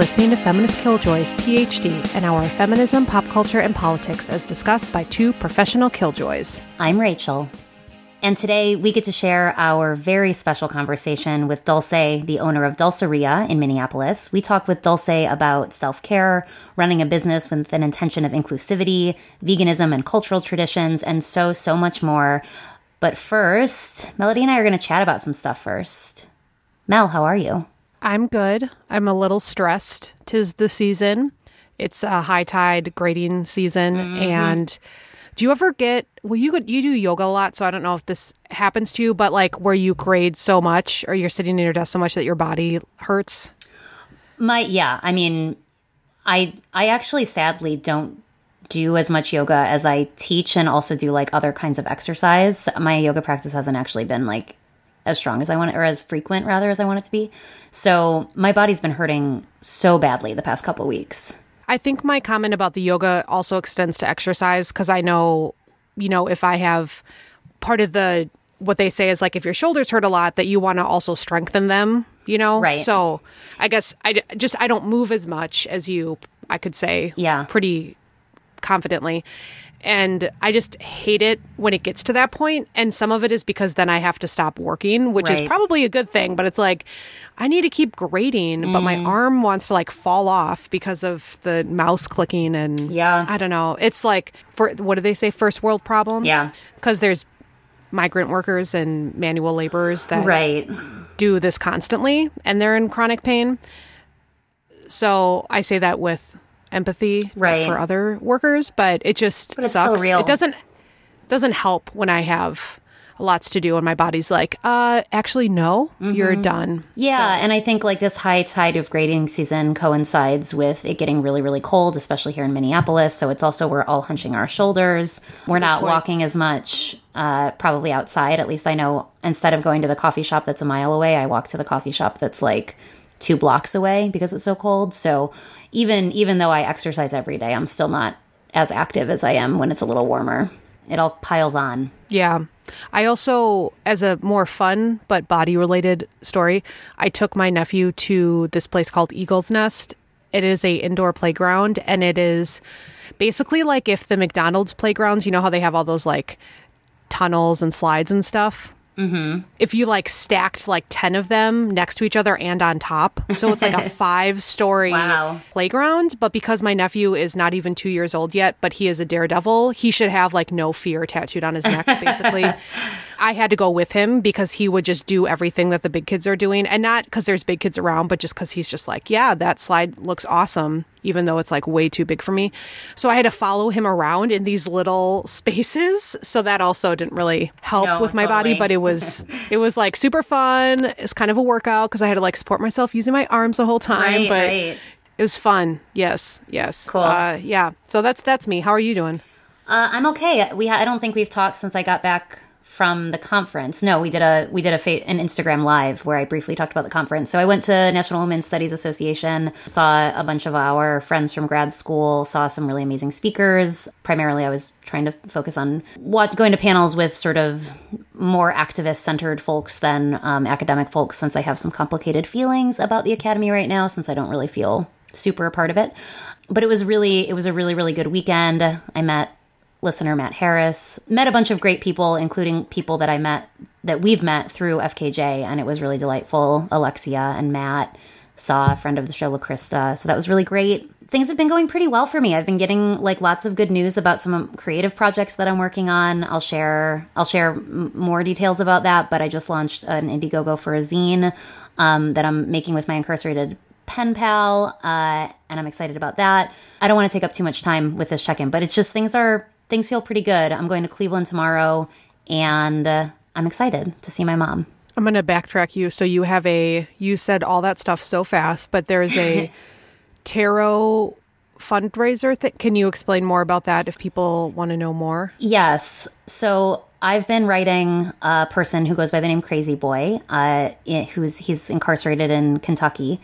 listening to Feminist Killjoys, PhD, and our feminism, pop culture, and politics as discussed by two professional killjoys. I'm Rachel. And today we get to share our very special conversation with Dulce, the owner of Dulceria in Minneapolis. We talk with Dulce about self care, running a business with an intention of inclusivity, veganism and cultural traditions, and so, so much more. But first, Melody and I are going to chat about some stuff first. Mel, how are you? I'm good. I'm a little stressed. Tis the season. It's a high tide grading season. Mm-hmm. And do you ever get, well, you could, you do yoga a lot. So I don't know if this happens to you, but like where you grade so much or you're sitting in your desk so much that your body hurts? My, yeah. I mean, I, I actually sadly don't do as much yoga as I teach and also do like other kinds of exercise. My yoga practice hasn't actually been like as strong as I want it, or as frequent rather as I want it to be. So my body's been hurting so badly the past couple weeks. I think my comment about the yoga also extends to exercise because I know, you know, if I have part of the what they say is like if your shoulders hurt a lot that you want to also strengthen them, you know? Right. So I guess I just I don't move as much as you. I could say, yeah, pretty confidently. And I just hate it when it gets to that point. And some of it is because then I have to stop working, which right. is probably a good thing. But it's like, I need to keep grading, mm. but my mm. arm wants to like fall off because of the mouse clicking. And yeah, I don't know. It's like, for what do they say? First world problem? Yeah. Because there's migrant workers and manual laborers that right. do this constantly and they're in chronic pain. So I say that with empathy right. for other workers, but it just but sucks. So it doesn't doesn't help when I have lots to do and my body's like, uh, actually no, mm-hmm. you're done. Yeah, so. and I think like this high tide of grading season coincides with it getting really, really cold, especially here in Minneapolis. So it's also we're all hunching our shoulders. That's we're not point. walking as much, uh, probably outside. At least I know instead of going to the coffee shop that's a mile away, I walk to the coffee shop that's like two blocks away because it's so cold. So even even though I exercise every day, I'm still not as active as I am when it's a little warmer. It all piles on. Yeah. I also, as a more fun but body related story, I took my nephew to this place called Eagle's Nest. It is a indoor playground and it is basically like if the McDonald's playgrounds, you know how they have all those like tunnels and slides and stuff? Mm-hmm. If you like stacked like 10 of them next to each other and on top. So it's like a five story wow. playground. But because my nephew is not even two years old yet, but he is a daredevil, he should have like no fear tattooed on his neck, basically. I had to go with him because he would just do everything that the big kids are doing. And not because there's big kids around, but just because he's just like, yeah, that slide looks awesome, even though it's like way too big for me. So I had to follow him around in these little spaces. So that also didn't really help no, with my totally. body, but it was, it was like super fun. It's kind of a workout because I had to like support myself using my arms the whole time. Right, but right. it was fun. Yes. Yes. Cool. Uh, yeah. So that's, that's me. How are you doing? Uh, I'm okay. We ha- I don't think we've talked since I got back from the conference. No, we did a we did a fa- an Instagram live where I briefly talked about the conference. So I went to National Women's Studies Association, saw a bunch of our friends from grad school, saw some really amazing speakers. Primarily, I was trying to focus on what going to panels with sort of more activist centered folks than um, academic folks, since I have some complicated feelings about the academy right now, since I don't really feel super a part of it. But it was really it was a really really good weekend. I met listener Matt Harris. Met a bunch of great people, including people that I met that we've met through FKJ, and it was really delightful. Alexia and Matt saw a friend of the show, LaCrista. So that was really great. Things have been going pretty well for me. I've been getting like lots of good news about some creative projects that I'm working on. I'll share I'll share m- more details about that. But I just launched an Indiegogo for a zine um, that I'm making with my incarcerated pen pal, uh, and I'm excited about that. I don't want to take up too much time with this check in, but it's just things are things feel pretty good. I'm going to Cleveland tomorrow, and uh, I'm excited to see my mom. I'm going to backtrack you. So you have a you said all that stuff so fast, but there's a tarot fundraiser thing. Can you explain more about that if people want to know more? Yes. So I've been writing a person who goes by the name Crazy Boy, uh, who's he's incarcerated in Kentucky,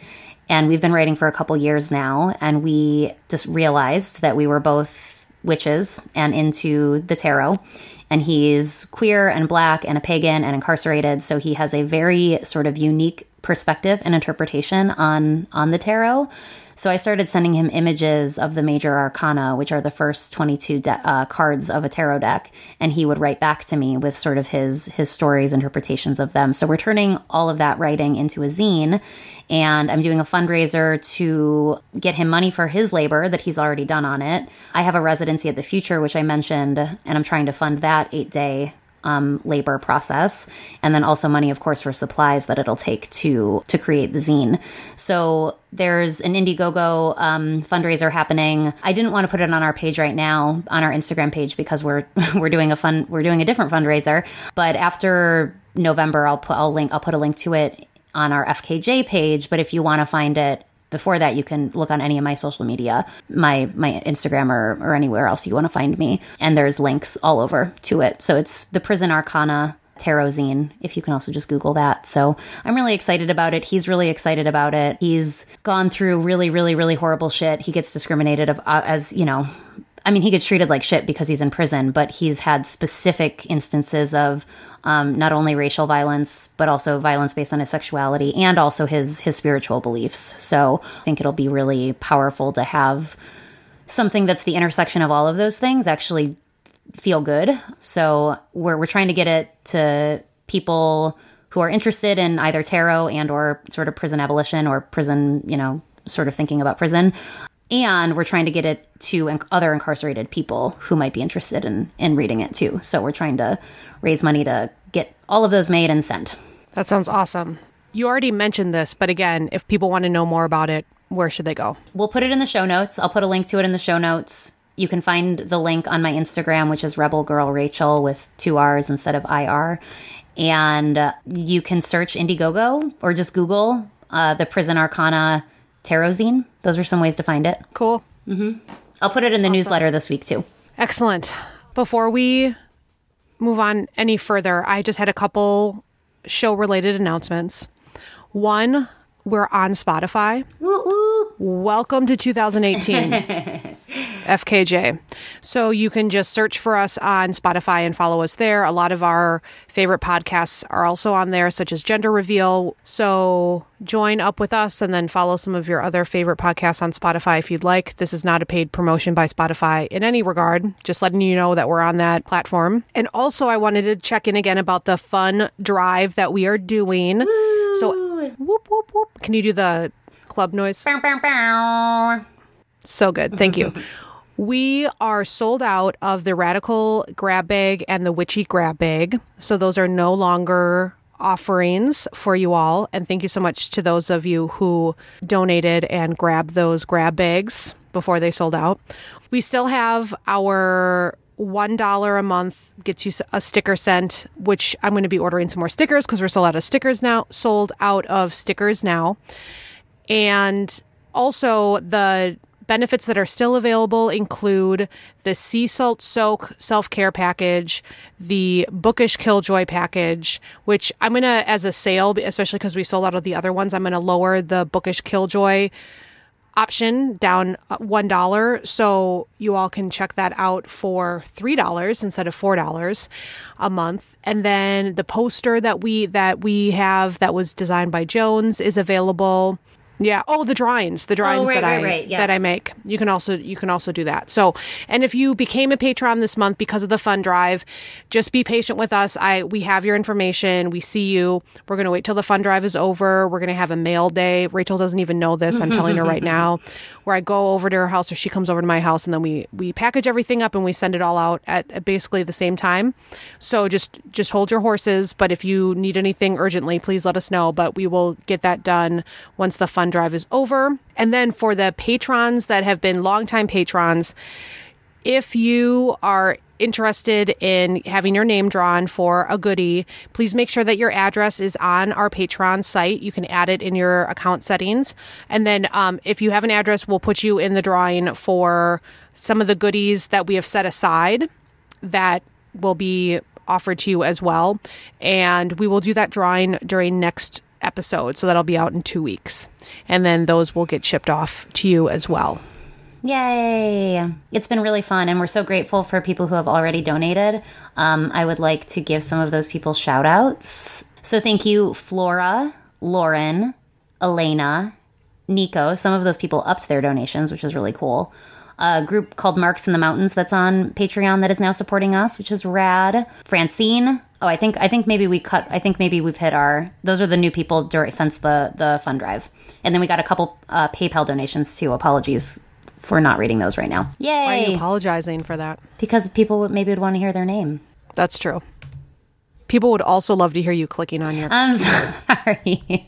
and we've been writing for a couple years now. And we just realized that we were both witches and into the tarot. And he's queer and black and a pagan and incarcerated. So he has a very sort of unique perspective and interpretation on on the tarot. So I started sending him images of the major arcana, which are the first 22 de- uh, cards of a tarot deck, and he would write back to me with sort of his his stories, interpretations of them. So we're turning all of that writing into a zine, and I'm doing a fundraiser to get him money for his labor that he's already done on it. I have a residency at the future, which I mentioned, and I'm trying to fund that eight day um, labor process, and then also money, of course, for supplies that it'll take to to create the zine. So there's an Indiegogo um, fundraiser happening. I didn't want to put it on our page right now, on our Instagram page, because we're we're doing a fun we're doing a different fundraiser. But after November, I'll put I'll link I'll put a link to it on our FKJ page. But if you want to find it before that you can look on any of my social media my my instagram or, or anywhere else you want to find me. And there's links all over to it. So it's the prison arcana tarot zine if you can also just google that. So i'm really excited about it. He's really excited about it. He's gone through really really really horrible shit. He gets discriminated of uh, as you know I mean, he gets treated like shit because he's in prison, but he's had specific instances of um, not only racial violence, but also violence based on his sexuality and also his his spiritual beliefs. So I think it'll be really powerful to have something that's the intersection of all of those things actually feel good. So we're we're trying to get it to people who are interested in either tarot and or sort of prison abolition or prison, you know, sort of thinking about prison and we're trying to get it to other incarcerated people who might be interested in in reading it too. So we're trying to raise money to get all of those made and sent. That sounds awesome. You already mentioned this, but again, if people want to know more about it, where should they go? We'll put it in the show notes. I'll put a link to it in the show notes. You can find the link on my Instagram, which is Rebel Girl Rachel with two R's instead of IR. And uh, you can search Indiegogo or just Google uh, the Prison Arcana Tarot Zine. Those are some ways to find it. Cool. Mm-hmm. I'll put it in the awesome. newsletter this week too. Excellent. Before we move on any further, I just had a couple show related announcements. One, we're on Spotify. Woo-woo. Welcome to 2018. FKJ. So you can just search for us on Spotify and follow us there. A lot of our favorite podcasts are also on there, such as Gender Reveal. So join up with us and then follow some of your other favorite podcasts on Spotify if you'd like. This is not a paid promotion by Spotify in any regard, just letting you know that we're on that platform. And also, I wanted to check in again about the fun drive that we are doing. Woo. So, whoop, whoop, whoop. Can you do the club noise? Bow, bow, bow. So good. Thank you. We are sold out of the Radical Grab Bag and the Witchy Grab Bag. So those are no longer offerings for you all. And thank you so much to those of you who donated and grabbed those grab bags before they sold out. We still have our $1 a month gets you a sticker sent, which I'm going to be ordering some more stickers because we're sold out of stickers now, sold out of stickers now. And also the Benefits that are still available include the Sea Salt Soak self care package, the Bookish Killjoy package, which I'm going to, as a sale, especially because we sold out of the other ones, I'm going to lower the Bookish Killjoy option down uh, $1 so you all can check that out for $3 instead of $4 a month. And then the poster that we that we have that was designed by Jones is available yeah. Oh, the drawings, the oh, drawings oh, right, that right, I right. Yes. that I make. You can also you can also do that. So, and if you became a patron this month because of the fund drive, just be patient with us. I we have your information. We see you. We're going to wait till the fund drive is over. We're going to have a mail day. Rachel doesn't even know this. I'm telling her right now, where I go over to her house or she comes over to my house, and then we we package everything up and we send it all out at, at basically the same time. So just just hold your horses. But if you need anything urgently, please let us know. But we will get that done once the fund drive is over. And then for the patrons that have been longtime patrons, if you are interested in having your name drawn for a goodie, please make sure that your address is on our Patreon site. You can add it in your account settings. And then um, if you have an address, we'll put you in the drawing for some of the goodies that we have set aside that will be offered to you as well. And we will do that drawing during next episode. So that'll be out in two weeks. And then those will get shipped off to you as well. Yay! It's been really fun, and we're so grateful for people who have already donated. Um, I would like to give some of those people shout outs. So thank you, Flora, Lauren, Elena, Nico. Some of those people upped their donations, which is really cool. A group called Marks in the Mountains that's on Patreon that is now supporting us, which is rad. Francine. Oh, I think I think maybe we cut. I think maybe we've hit our. Those are the new people during since the the fund drive, and then we got a couple uh, PayPal donations too. Apologies for not reading those right now. Yay! Why are you apologizing for that? because people would- maybe would want to hear their name. That's true. People would also love to hear you clicking on your I'm sorry.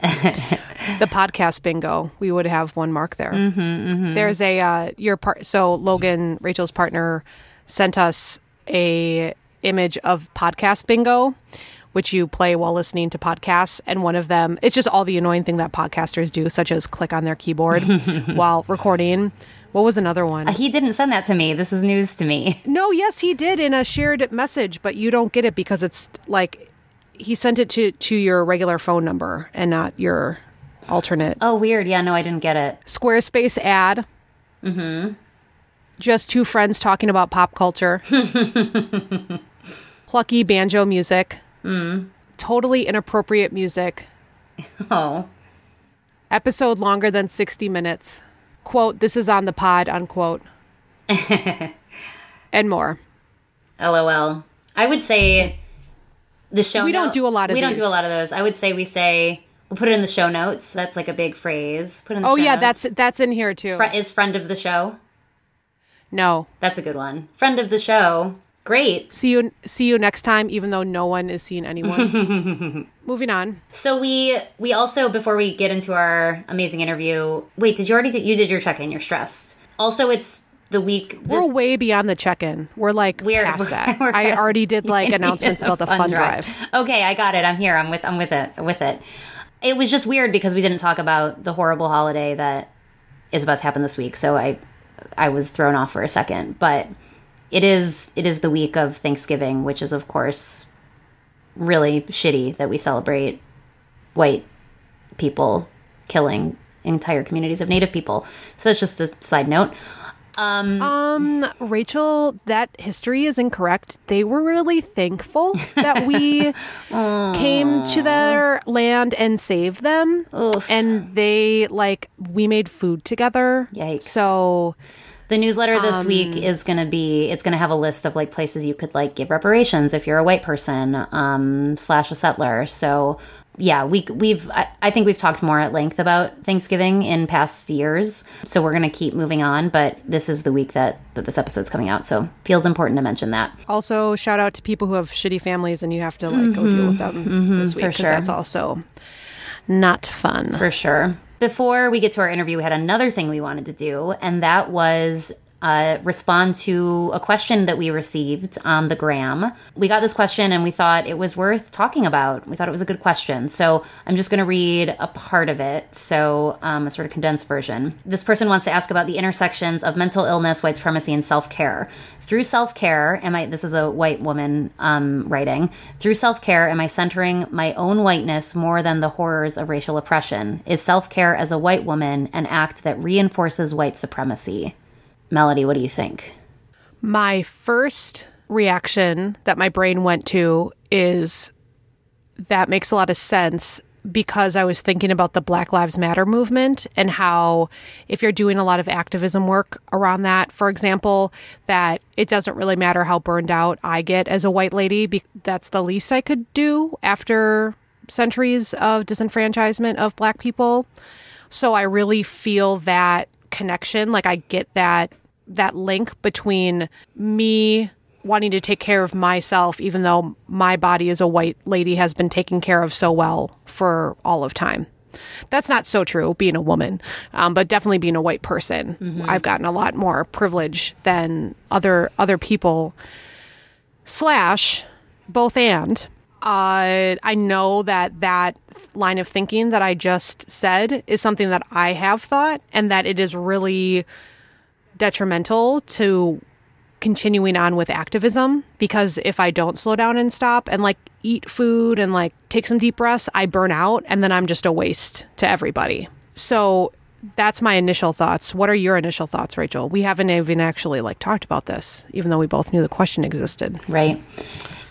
the podcast bingo. We would have one mark there. There's a uh, your part. So Logan, Rachel's partner, sent us a image of podcast bingo, which you play while listening to podcasts. And one of them, it's just all the annoying thing that podcasters do, such as click on their keyboard while recording. What was another one? he didn't send that to me. This is news to me. No, yes, he did in a shared message, but you don't get it because it's like he sent it to to your regular phone number and not your alternate Oh, weird. Yeah, no, I didn't get it. Squarespace ad. Mm-hmm. Just two friends talking about pop culture. Plucky banjo music. Mm. Totally inappropriate music. Oh, Episode longer than 60 minutes. Quote, this is on the pod, unquote. and more. lol. I would say the show. We don't do a lot of We don't do a lot of those. I would say we say we'll put it in the show notes. That's like a big phrase. Put in. The Oh yeah, notes. that's that's in here too. Fr- is friend of the show. no. That's a good one. Friend of the show. Great. See you see you next time even though no one is seeing anyone. Moving on. So we we also before we get into our amazing interview. Wait, did you already do, you did your check in? You're stressed. Also, it's the week. This, We're way beyond the check-in. We're like We're- past we're- that. we're I past- already did like announcements about the fun drive. Okay, I got it. I'm here. I'm with. I'm with it. With it. It was just weird because we didn't talk about the horrible holiday that is about to happen this week. So I, I was thrown off for a second. But it is. It is the week of Thanksgiving, which is of course really shitty that we celebrate white people killing entire communities of Native people. So that's just a side note. Um, Rachel, that history is incorrect. They were really thankful that we came to their land and saved them. Oof. And they like we made food together. Yikes. So The newsletter this week um, is going to be it's going to have a list of like places you could like give reparations if you're a white person um slash a settler. So yeah, we we've I, I think we've talked more at length about Thanksgiving in past years. So we're going to keep moving on, but this is the week that that this episode's coming out. So feels important to mention that. also shout out to people who have shitty families and you have to like go deal with mm-hmm. them this mm-hmm. week for because sure. that's also not fun. For sure. Before we get to our interview, we had another thing we wanted to do, and that was uh, respond to a question that we received on the gram. We got this question and we thought it was worth talking about. We thought it was a good question. So I'm just going to read a part of it. So, um, a sort of condensed version. This person wants to ask about the intersections of mental illness, white supremacy, and self care. Through self care, am I, this is a white woman um, writing, through self care, am I centering my own whiteness more than the horrors of racial oppression? Is self care as a white woman an act that reinforces white supremacy? Melody, what do you think? My first reaction that my brain went to is that makes a lot of sense because I was thinking about the Black Lives Matter movement and how if you're doing a lot of activism work around that, for example, that it doesn't really matter how burned out I get as a white lady, that's the least I could do after centuries of disenfranchisement of black people. So I really feel that connection, like I get that that link between me wanting to take care of myself even though my body as a white lady has been taken care of so well for all of time. That's not so true being a woman, um, but definitely being a white person. I've gotten a lot more privilege than other other people. Slash, both and. Uh, I know that that line of thinking that I just said is something that I have thought, and that it is really detrimental to continuing on with activism because if I don't slow down and stop and like eat food and like take some deep breaths, I burn out and then I'm just a waste to everybody. So that's my initial thoughts. What are your initial thoughts, Rachel? We haven't even actually like talked about this, even though we both knew the question existed. Right.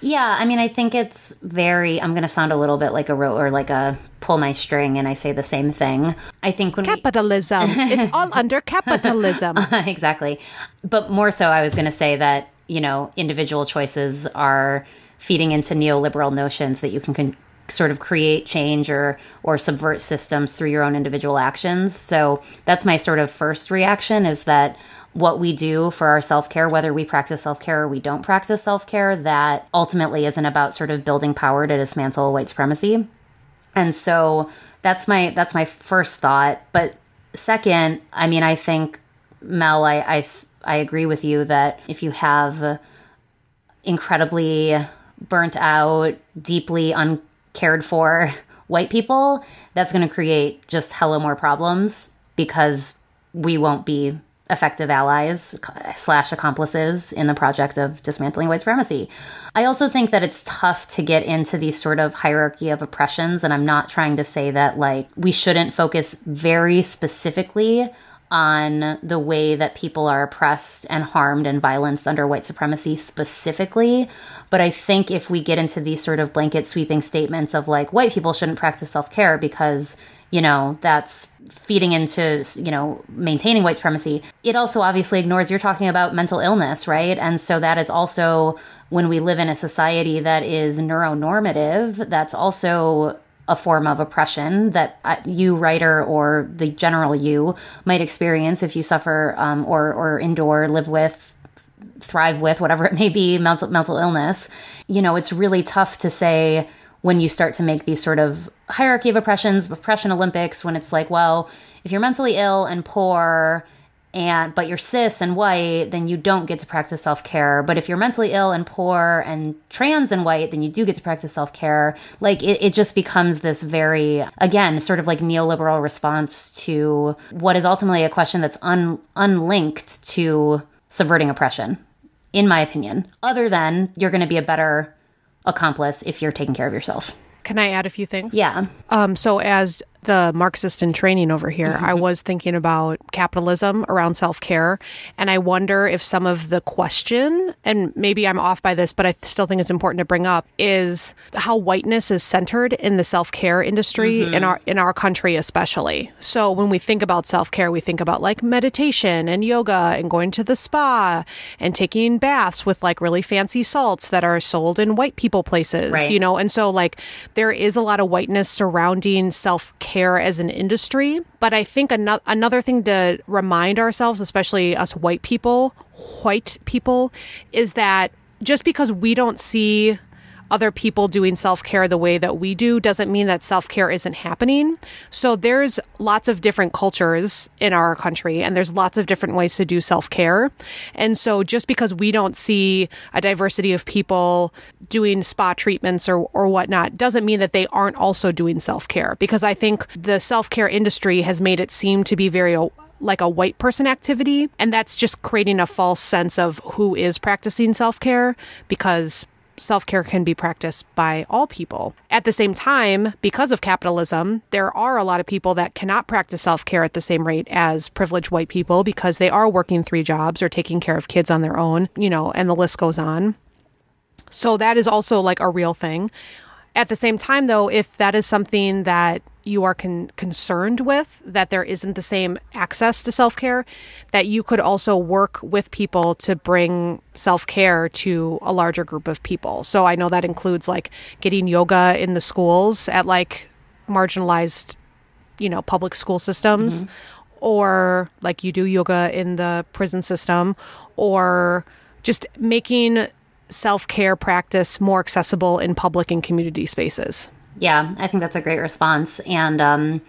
Yeah, I mean, I think it's very. I'm going to sound a little bit like a ro- or like a pull my string, and I say the same thing. I think when capitalism, it's all under capitalism. exactly, but more so, I was going to say that you know individual choices are feeding into neoliberal notions that you can con- sort of create change or or subvert systems through your own individual actions. So that's my sort of first reaction is that what we do for our self care, whether we practice self care or we don't practice self care, that ultimately isn't about sort of building power to dismantle white supremacy. And so that's my that's my first thought. But second, I mean, I think Mel, I I, I agree with you that if you have incredibly burnt out, deeply uncared for white people, that's going to create just hella more problems because we won't be effective allies slash accomplices in the project of dismantling white supremacy. I also think that it's tough to get into these sort of hierarchy of oppressions, and I'm not trying to say that like we shouldn't focus very specifically on the way that people are oppressed and harmed and violenced under white supremacy specifically. But I think if we get into these sort of blanket sweeping statements of like white people shouldn't practice self care because you know, that's feeding into, you know, maintaining white supremacy. It also obviously ignores you're talking about mental illness, right? And so that is also when we live in a society that is neuronormative, that's also a form of oppression that uh, you writer or the general you might experience if you suffer um, or or endure live with thrive with whatever it may be mental mental illness you know it's really tough to say when you start to make these sort of hierarchy of oppressions, oppression Olympics, when it's like, well, if you're mentally ill and poor and but you're cis and white, then you don't get to practice self-care. But if you're mentally ill and poor and trans and white, then you do get to practice self-care. Like it, it just becomes this very again, sort of like neoliberal response to what is ultimately a question that's un, unlinked to subverting oppression, in my opinion. Other than you're gonna be a better accomplice if you're taking care of yourself. Can I add a few things? Yeah. Um, so, as the Marxist in training over here, mm-hmm. I was thinking about capitalism around self care. And I wonder if some of the question, and maybe I'm off by this, but I still think it's important to bring up, is how whiteness is centered in the self care industry mm-hmm. in our in our country especially. So when we think about self care, we think about like meditation and yoga and going to the spa and taking baths with like really fancy salts that are sold in white people places, right. you know? And so like there is a lot of whiteness surrounding self care as an industry. But I think another another thing to remind ourselves, especially us white people, white people, is that just because we don't see other people doing self care the way that we do doesn't mean that self care isn't happening. So there's lots of different cultures in our country and there's lots of different ways to do self care. And so just because we don't see a diversity of people doing spa treatments or, or whatnot doesn't mean that they aren't also doing self care because I think the self care industry has made it seem to be very like a white person activity. And that's just creating a false sense of who is practicing self care because self care can be practiced by all people. At the same time, because of capitalism, there are a lot of people that cannot practice self care at the same rate as privileged white people because they are working three jobs or taking care of kids on their own, you know, and the list goes on. So that is also like a real thing. At the same time, though, if that is something that you are con- concerned with, that there isn't the same access to self care, that you could also work with people to bring self care to a larger group of people. So I know that includes like getting yoga in the schools at like marginalized, you know, public school systems, mm-hmm. or like you do yoga in the prison system, or just making self care practice more accessible in public and community spaces. Yeah, I think that's a great response. And um,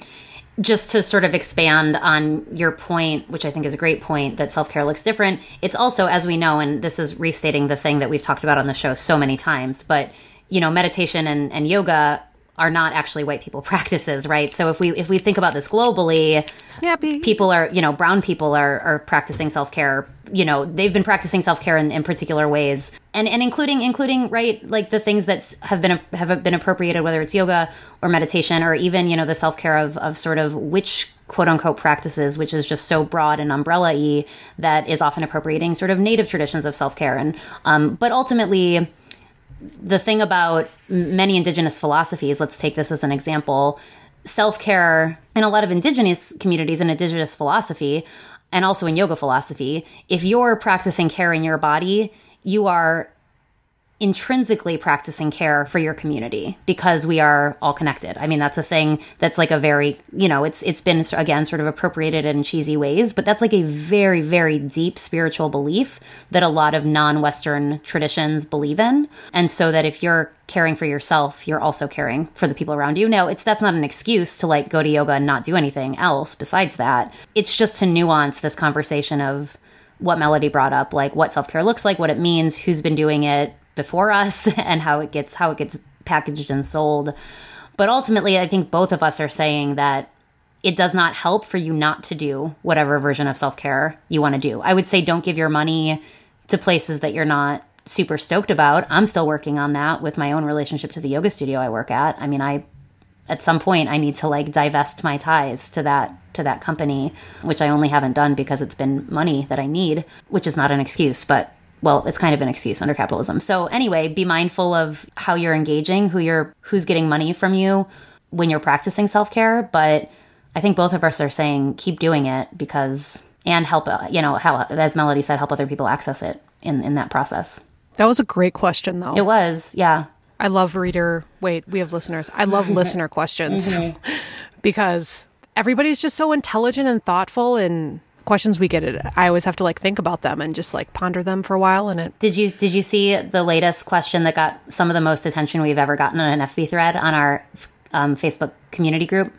just to sort of expand on your point, which I think is a great point, that self care looks different, it's also, as we know, and this is restating the thing that we've talked about on the show so many times, but you know, meditation and, and yoga are not actually white people practices, right? So if we if we think about this globally, snappy people are you know brown people are are practicing self care. You know they've been practicing self care in, in particular ways, and and including including right like the things that have been have been appropriated, whether it's yoga or meditation or even you know the self care of of sort of which quote unquote practices, which is just so broad and umbrella y that is often appropriating sort of native traditions of self care. And um, but ultimately the thing about many indigenous philosophies, let's take this as an example, self care in a lot of indigenous communities and indigenous philosophy, and also in yoga philosophy, if you're practicing care in your body, you are intrinsically practicing care for your community because we are all connected. I mean, that's a thing that's like a very, you know, it's it's been again sort of appropriated in cheesy ways, but that's like a very very deep spiritual belief that a lot of non-western traditions believe in. And so that if you're caring for yourself, you're also caring for the people around you. Now, it's that's not an excuse to like go to yoga and not do anything else besides that. It's just to nuance this conversation of what Melody brought up, like what self care looks like, what it means, who's been doing it before us, and how it gets how it gets packaged and sold. But ultimately, I think both of us are saying that it does not help for you not to do whatever version of self care you want to do. I would say don't give your money to places that you're not super stoked about. I'm still working on that with my own relationship to the yoga studio I work at. I mean, I at some point I need to like divest my ties to that to that company, which I only haven't done because it's been money that I need, which is not an excuse, but well, it's kind of an excuse under capitalism. So anyway, be mindful of how you're engaging, who you're who's getting money from you when you're practicing self-care, but I think both of us are saying keep doing it because and help uh, you know, how as Melody said help other people access it in in that process. That was a great question though. It was. Yeah. I love reader. Wait, we have listeners. I love listener questions because everybody's just so intelligent and thoughtful and questions we get it I always have to like think about them and just like ponder them for a while and it Did you did you see the latest question that got some of the most attention we've ever gotten on an FB thread on our um, Facebook community group?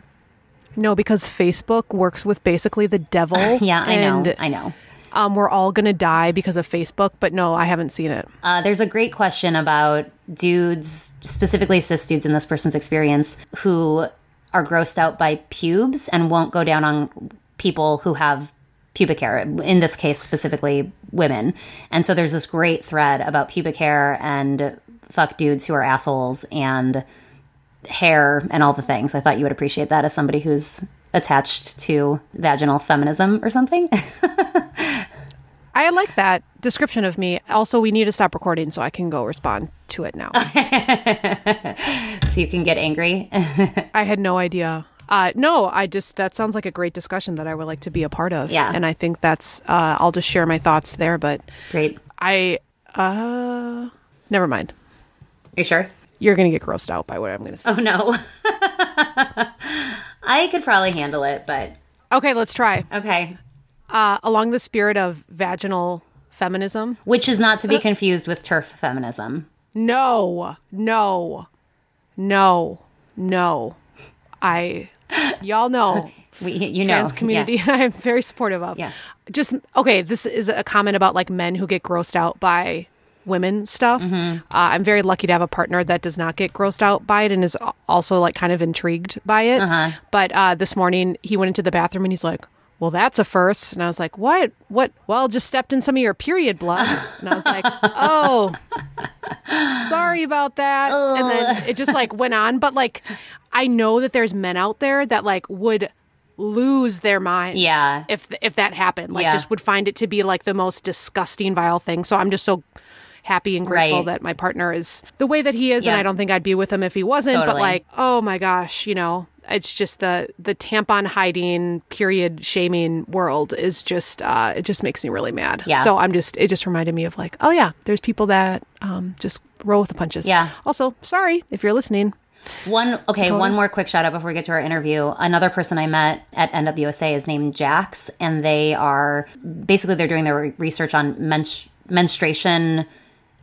no because Facebook works with basically the devil. Yeah, I know. I know. Um, we're all gonna die because of Facebook, but no, I haven't seen it. Uh, there's a great question about dudes, specifically cis dudes in this person's experience, who are grossed out by pubes and won't go down on people who have pubic hair, in this case, specifically women. And so there's this great thread about pubic hair and fuck dudes who are assholes and hair and all the things. I thought you would appreciate that as somebody who's attached to vaginal feminism or something. I like that description of me. Also, we need to stop recording so I can go respond to it now. so you can get angry. I had no idea. Uh, no, I just that sounds like a great discussion that I would like to be a part of. Yeah. and I think that's. Uh, I'll just share my thoughts there, but great. I. Uh, never mind. Are you sure? You're gonna get grossed out by what I'm gonna say. Oh no. I could probably handle it, but Okay, let's try. okay. Uh, along the spirit of vaginal feminism. Which is not to be confused with TERF feminism. No, no, no, no. I, y'all know. We, you know, trans community Yeah. I'm very supportive of. Yeah. Just okay, this is a comment about like men who get grossed out by women stuff. Mm-hmm. Uh, I'm very lucky to have a partner that does not get grossed out by it and is also like kind of intrigued by it. Uh-huh. But uh, this morning he went into the bathroom and he's like, "Well, that's a first. And I was like, "What? What? Well, just stepped in some of your period blood." and I was like, "Oh, sorry about that." And then it just like went on. But like, I know that there's men out there that like would lose their minds Yeah. if if that happened like Yeah. just would find it to be like the most disgusting vile thing so i'm just so happy and grateful Right. that my partner is the way that he is and i don't think i'd be with him if he wasn't but like oh my gosh you know it's just the the tampon hiding period shaming world is just uh it just makes me really mad Yeah. so i'm just it just reminded me of like oh yeah there's people that um just roll with the punches Yeah. also sorry if you're listening One okay, one more quick shout out before we get to our interview. Another person I met at NWSA is named Jax, and they are basically they're doing their research on mens- menstruation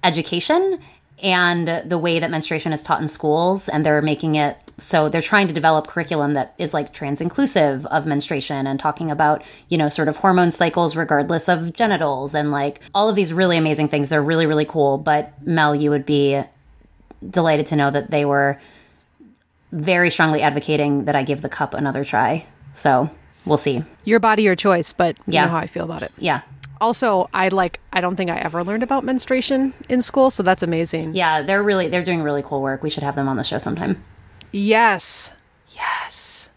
education and the way that menstruation is taught in schools, and they're making it so they're trying to develop curriculum that is like trans inclusive of menstruation and talking about you know sort of hormone cycles regardless of genitals and like all of these really amazing things. They're really really cool. But Mel, you would be delighted to know that they were very strongly advocating that I give the cup another try. So we'll see. your body your choice but you Yeah. know how i feel about it Yeah. also i like i don't think i ever learned about menstruation in school so that's amazing Yeah, they're really they're doing really cool work. We should have them on the show sometime. Yes yes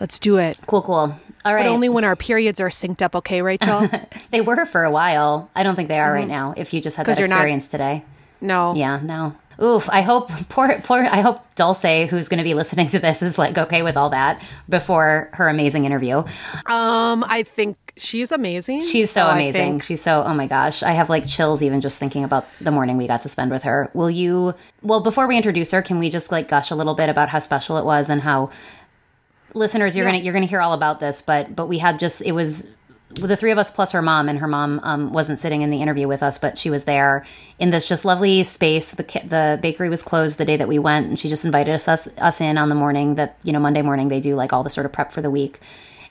let's do it Cool, cool. All right. but only when our periods are synced up okay rachel they were for a while. I don't think they are right now if you just had that Mm-hmm. you're not- experience today. no Yeah, no. Oof, I hope poor poor I hope Dulce, who's going to be listening to this, is like okay with all that before her amazing interview. Um, I think she's amazing. She's so amazing. She's so oh my gosh. I have like chills even just thinking about the morning we got to spend with her. Will you well before we introduce her, can we just like gush a little bit about how special it was and how listeners you're gonna you're gonna hear all about this, but but we had just it was the three of us plus her mom and her mom um, wasn't sitting in the interview with us but she was there in this just lovely space the ki- the bakery was closed the day that we went and she just invited us, us us in on the morning that you know monday morning they do like all the sort of prep for the week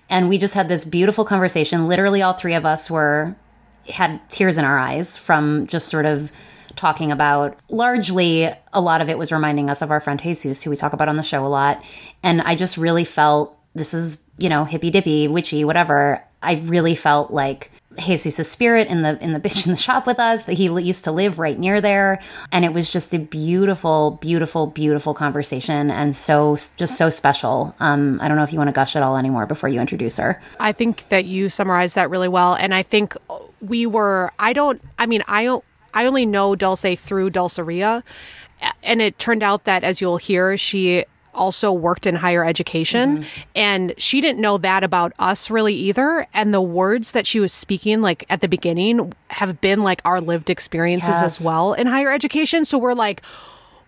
and we just had this beautiful conversation literally all three of us were had tears in our eyes from just sort of talking about largely a lot of it was reminding us of our friend Jesus, who we talk about on the show a lot. And I just really felt this is, you know, hippy dippy, witchy, whatever. I really felt like Jesus' spirit in the in the bitch in the shop with us that he used to live right near there and it was just a beautiful beautiful beautiful conversation and so just so special um i don't know if you want to gush at all anymore before you introduce her I think that you summarized that really well, and I think we were. I don't. I mean, I don't. I only know Dulce through Dulceria, and it turned out that, as you'll hear, she also worked in higher education. Mm-hmm. And she didn't know that about us really either. And the words that she was speaking like at the beginning have been like our lived experiences Yes. as well in higher education. So we're like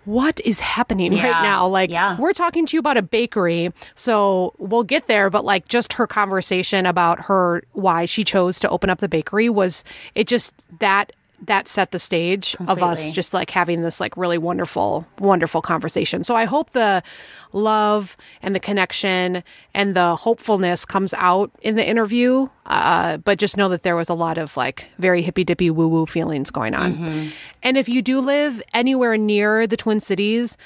what is happening Yeah. right now? Like Yeah. we're talking to you about a bakery. So we'll get there. But like just her conversation about her why she chose to open up the bakery was it just that that set the stage of us just like having this like really wonderful wonderful conversation. So i hope the love and the connection and the hopefulness comes out in the interview uh, but just know that there was a lot of like very hippy dippy woo woo feelings going on. And if you do live anywhere near the twin cities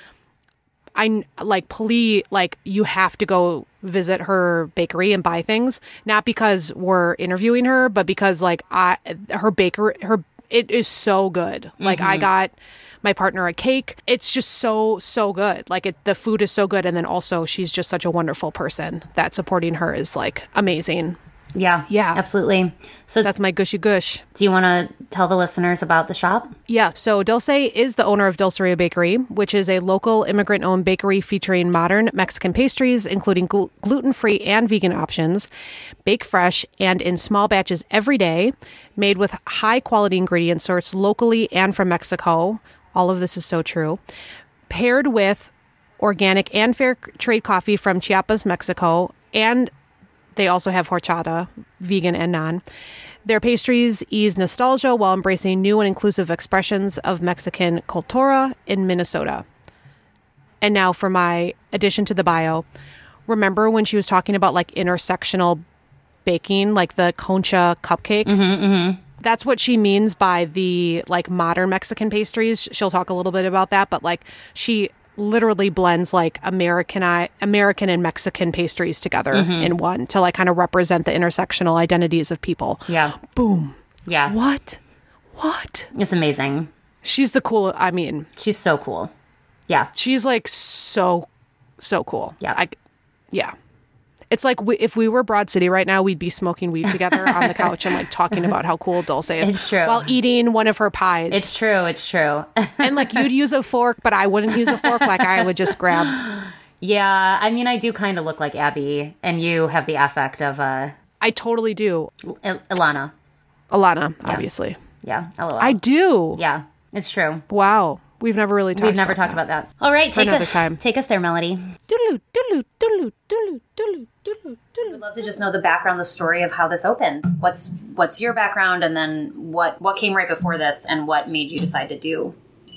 I like please like you have to go visit her bakery and buy things not because we're interviewing her but because like I her baker her it is so good. Like I mm-hmm. got my partner a cake. It's just so so good. Like it the food is so good. And then also she's just such a wonderful person that supporting her is like amazing yeah Yeah. absolutely so that's my gushy gush do you want to tell the listeners about the shop Yeah, so Dulce is the owner of Dulceria Bakery, which is a local immigrant owned bakery featuring modern Mexican pastries, including glu- gluten free and vegan options, bake fresh and in small batches every day, made with high quality ingredients sourced locally and from Mexico. All of this is so true. Paired with organic and fair trade coffee from Chiapas, Mexico, and they also have horchata, vegan and non. Their pastries ease nostalgia while embracing new and inclusive expressions of Mexican cultura in Minnesota. And now for my addition to the bio. Remember when she was talking about like intersectional baking, like the concha cupcake? Mm-hmm, mm-hmm. That's what she means by the like modern Mexican pastries. She'll talk a little bit about that, but like she literally blends like American American and Mexican pastries together mm-hmm. in one to like kind of represent the intersectional identities of people. yeah Boom. yeah What? What? it's amazing She's the cool. I mean, she's so cool yeah she's like so, so cool. Yeah. I, yeah. It's like we, if we were Broad City right now, we'd be smoking weed together on the couch and like talking about how cool Dulce is. It's true. While eating one of her pies. it's true it's true and like you'd use a fork, but I wouldn't use a fork. Like I would just grab. yeah i mean i do kind of look like Abbi and you have the affect of uh I totally do. Il- ilana Alana, obviously. yeah lol I do. yeah it's true Wow. We've never really talked we've never about talked about that all right take another us, time. take us there melody Doodaloo, doodaloo, doodaloo, doodaloo, doodaloo, doodaloo, doodaloo. Would love to just know the background, the story of how this opened. What's what's your background, and then what what came right before this, and what made you decide to do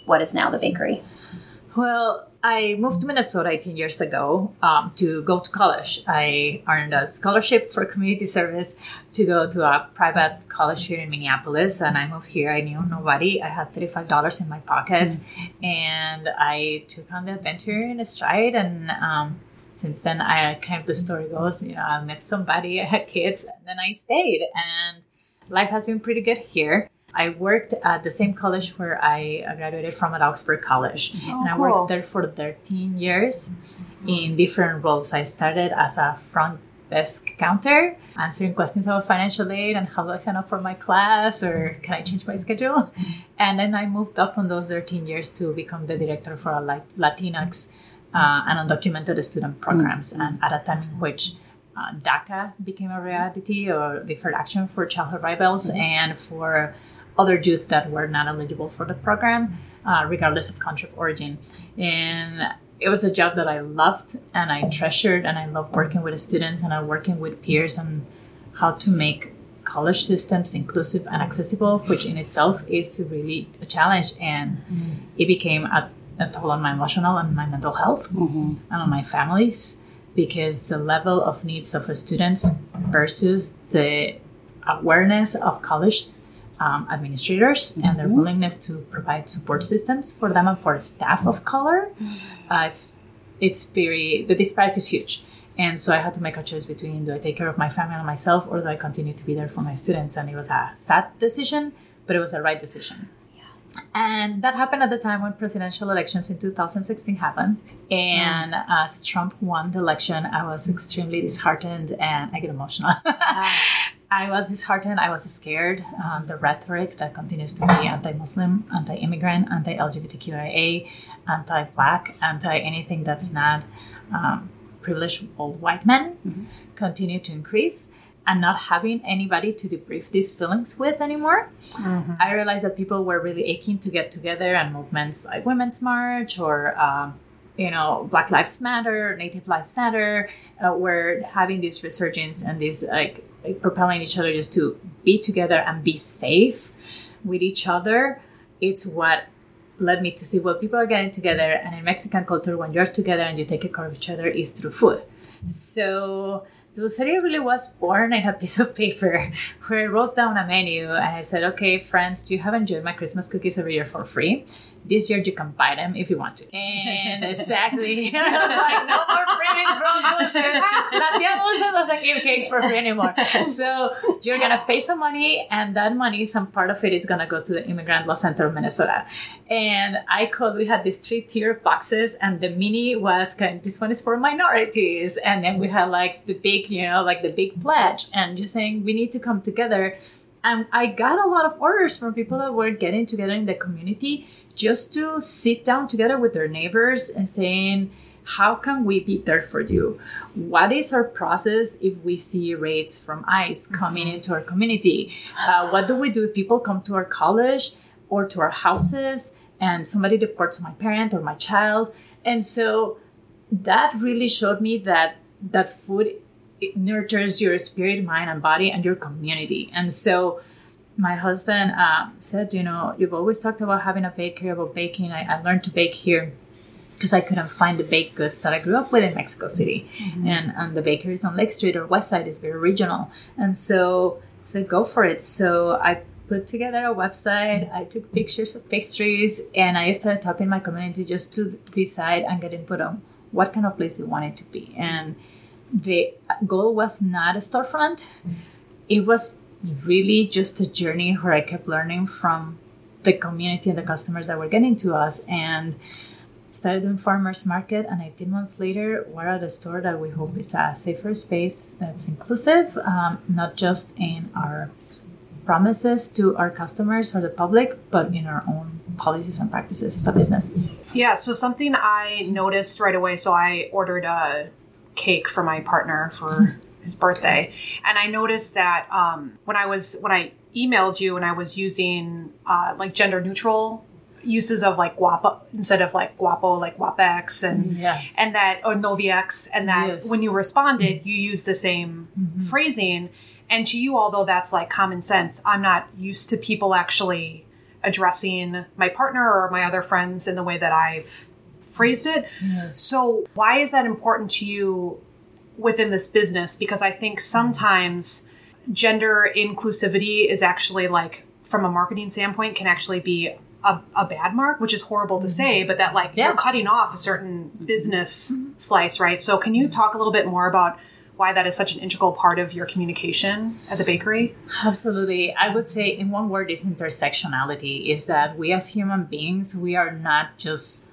what is now the bakery? Well, I moved to Minnesota 18 years ago um, to go to college. I earned a scholarship for community service to go to a private college here in Minneapolis. And I moved here. I knew nobody. I had $35 in my pocket. And I took on the adventure in stride. And um, since then, I kind of the story goes, you know, I met somebody, I had kids, and then I stayed. And life has been pretty good here. I worked at the same college where I graduated from at Augsburg College, and I cool. worked there for 13 years in different roles. I started as a front desk counter answering questions about financial aid and how do I sign up for my class or can I change my schedule? And then I moved up on those 13 years to become the director for a Latinx uh, and undocumented student programs. Mm-hmm. And at a time in which uh, DACA became a reality or deferred action for childhood arrivals mm-hmm. and for other youth that were not eligible for the program, uh, regardless of country of origin. And it was a job that I loved and I treasured, and I love working with students and I'm working with peers on how to make college systems inclusive and accessible, which in itself is really a challenge. And mm-hmm. it became a, a, toll on my emotional and my mental health mm-hmm. and on my families because the level of needs of students versus the awareness of college um, administrators mm-hmm. and their mm-hmm. willingness to provide support systems for them and for staff of color, uh, it's it's very the disparity is huge. And so I had to make a choice between do I take care of my family and myself or do I continue to be there for my students? And it was a sad decision, but it was a right decision. And that happened at the time when presidential elections in 2016 happened. And mm. as Trump won the election, I was extremely disheartened and I get emotional. I was disheartened. I was scared. Um, the rhetoric that continues to be anti Muslim, anti immigrant, anti LGBTQIA, anti black, anti anything that's not um, privileged old white men mm-hmm. continue to increase and not having anybody to debrief these feelings with anymore, mm-hmm. I realized that people were really aching to get together and movements like Women's March or, um, you know, Black Lives Matter, Native Lives Matter, uh, were having this resurgence and this like, like propelling each other just to be together and be safe with each other. It's what led me to see what people are getting together. And in Mexican culture, when you're together and you take care of each other, is through food. So Dulceria really was born in a piece of paper where I wrote down a menu and I said, okay, friends, do you have enjoyed my Christmas cookies every year for free? This year you can buy them if you want to. And exactly. I was like, no more freebies from Dulce. La tia Dulce doesn't give cakes for free anymore. So you're going to pay some money, and that money, some part of it is going to go to the Immigrant Law Center of Minnesota. And I called, we had these three tier boxes, and the mini was kind of, this one is for minorities. And then we had like the big, you know, like the big pledge, and just saying we need to come together. And I got a lot of orders from people that were getting together in the community just to sit down together with their neighbors and saying, how can we be there for you? What is our process if we see raids from ICE coming into our community? Uh, what do we do if people come to our college or to our houses and somebody deports my parent or my child? And so that really showed me that that food nurtures your spirit, mind, and body and your community. And so my husband uh, said, you know, you've always talked about having a bakery, about baking. I, I learned to bake here because I couldn't find the baked goods that I grew up with in Mexico City. Mm-hmm. And, and the bakeries on Lake Street or West Side is very regional. And so I said, go for it. So I put together a website. I took pictures of pastries and I started tapping my community just to decide and get input on what kind of place we wanted to be. And the goal was not a storefront. It was really just a journey where I kept learning from the community and the customers that were getting to us and started doing farmers market. And 18 months later we're at a store that we hope it's a safer space that's inclusive um, not just in our promises to our customers or the public but in our own policies and practices as a business. Yeah so something i noticed right away so i ordered a cake for my partner for his birthday, and I noticed that um, when I was when I emailed you and I was using uh, like gender neutral uses of like guapo instead of like guapo like guapex and yes. and that or noviex and that yes. when you responded you used the same mm-hmm. phrasing and to you although that's like common sense i'm not used to people actually addressing my partner or my other friends in the way that i've phrased it yes. so why is that important to you within this business because I think sometimes gender inclusivity is actually like from a marketing standpoint can actually be a, a bad mark, which is horrible to say, but that like yeah. you're cutting off a certain business mm-hmm. slice, right? So can you talk a little bit more about why that is such an integral part of your communication at the bakery? Absolutely. I would say in one word is intersectionality is that we as human beings, we are not just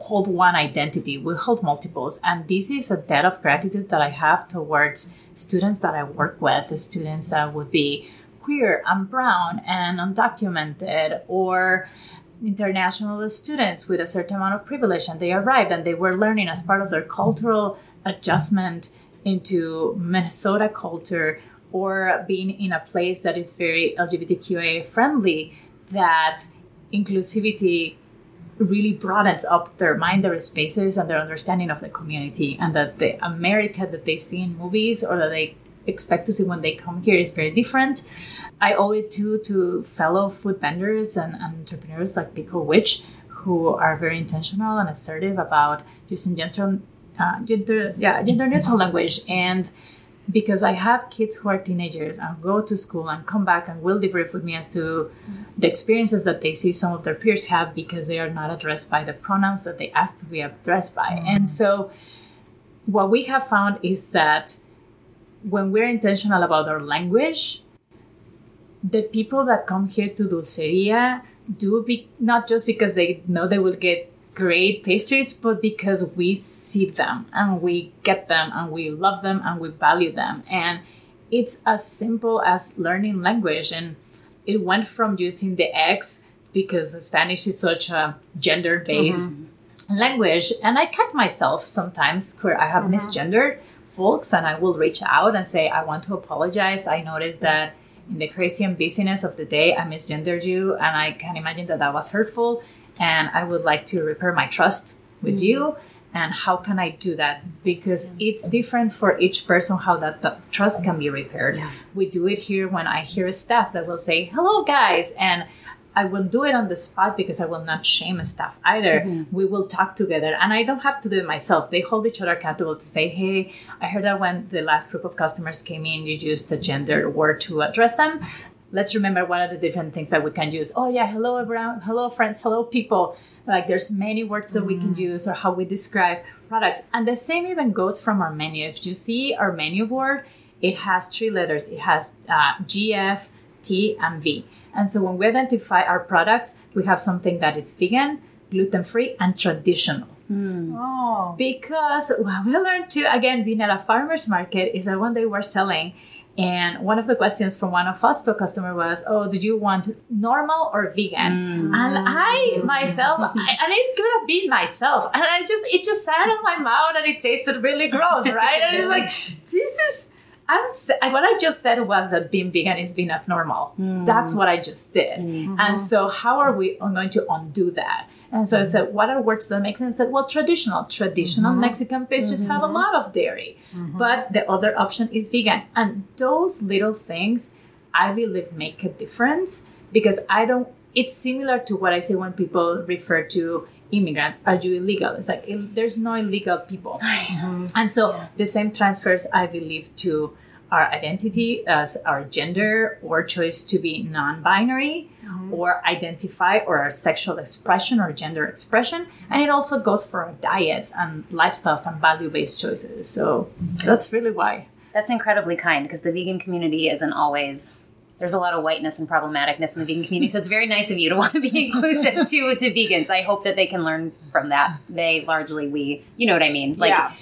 hold one identity, we hold multiples. And this is a debt of gratitude that I have towards students that I work with, students that would be queer and brown and undocumented or international students with a certain amount of privilege and they arrived and they were learning as part of their cultural adjustment into Minnesota culture or being in a place that is very LGBTQIA friendly, that inclusivity really broadens up their mind, their spaces, and their understanding of the community, and that the America that they see in movies or that they expect to see when they come here is very different. I owe it too to fellow food vendors and, and entrepreneurs like Pickle Witch, who are very intentional and assertive about using gender, uh, gender, yeah, gender neutral language and because I have kids who are teenagers and go to school and come back and will debrief with me as to the experiences that they see some of their peers have because they are not addressed by the pronouns that they ask to be addressed by. Mm-hmm. And so, what we have found is that when we're intentional about our language, the people that come here to Dulceria do be not just because they know they will get great pastries, but because we see them and we get them and we love them and we value them. And it's as simple as learning language. And it went from using the X because Spanish is such a gender based mm-hmm. language. And I catch myself sometimes where I have mm-hmm. misgendered folks and I will reach out and say, I want to apologize. I noticed that in the crazy and busyness of the day, I misgendered you, and I can imagine that that was hurtful and I would like to repair my trust with mm-hmm. you. And how can I do that? Because it's different for each person how that, that trust can be repaired. Yeah. We do it here when I hear a staff that will say, Hello, guys. And I will do it on the spot because I will not shame a staff either. Mm-hmm. We will talk together and I don't have to do it myself. They hold each other accountable to say, Hey, I heard that when the last group of customers came in, you used a gender word to address them let's remember what are the different things that we can use. Oh yeah, hello everyone, hello friends, hello people. Like there's many words that mm. we can mm. use or how we describe products. And the same even goes from our menu. If you see our menu board, it has three letters. It has uh, GF, T, and V. And so when we identify our products, we have something that is vegan, gluten free, and traditional. Mm. Oh. Because what we learned too, again, being at a farmer's market, is that one day we're selling and one of the questions from one of us to a customer was, "Oh, did you want normal or vegan?" Mm. And I myself, I, and it could have been myself, and I just it just sat in my mouth and it tasted really gross, right? and it's like this is. I'm what I just said was that being vegan is being abnormal. Mm. That's what I just did. Mm-hmm. And so, how are we going to undo that? And so I said, what are words that make sense? I said, well, traditional. Traditional mm-hmm. Mexican pastries mm-hmm. have a mm-hmm. lot of dairy, mm-hmm. but the other option is vegan. And those little things, I believe, make a difference because I don't, it's similar to what I say when people refer to immigrants. Are you illegal? It's like, there's no illegal people. And so the same transfers, I believe, to our identity as our gender or choice to be non-binary mm-hmm. or identify or our sexual expression or gender expression and it also goes for our diets and lifestyles and value-based choices so that's really why that's incredibly kind because the vegan community isn't always there's a lot of whiteness and problematicness in the vegan community. So it's very nice of you to want to be inclusive to to vegans. I hope that they can learn from that. They largely we, you know what I mean? Like yeah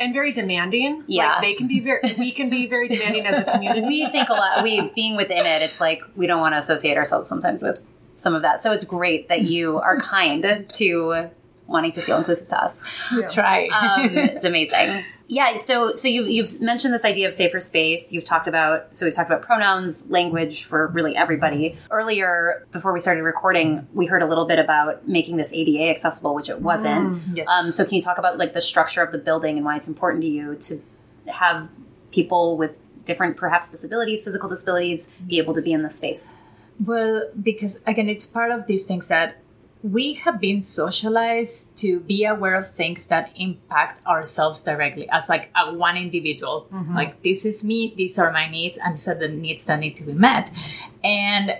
and very demanding. Yeah, like they can be very. We can be very demanding as a community. we think a lot. We being within it, it's like we don't want to associate ourselves sometimes with some of that. So it's great that you are kind to wanting to feel inclusive to us. Yeah. That's right. Um, it's amazing. Yeah. So, so you, you've mentioned this idea of safer space. You've talked about, so we've talked about pronouns, language for really everybody. Earlier, before we started recording, we heard a little bit about making this ADA accessible, which it wasn't. Mm, yes. Um, so can you talk about like the structure of the building and why it's important to you to have people with different, perhaps disabilities, physical disabilities, be able to be in the space? Well, because again, it's part of these things that we have been socialized to be aware of things that impact ourselves directly as like a one individual. Mm-hmm. like this is me these are my needs and these are the needs that need to be met. And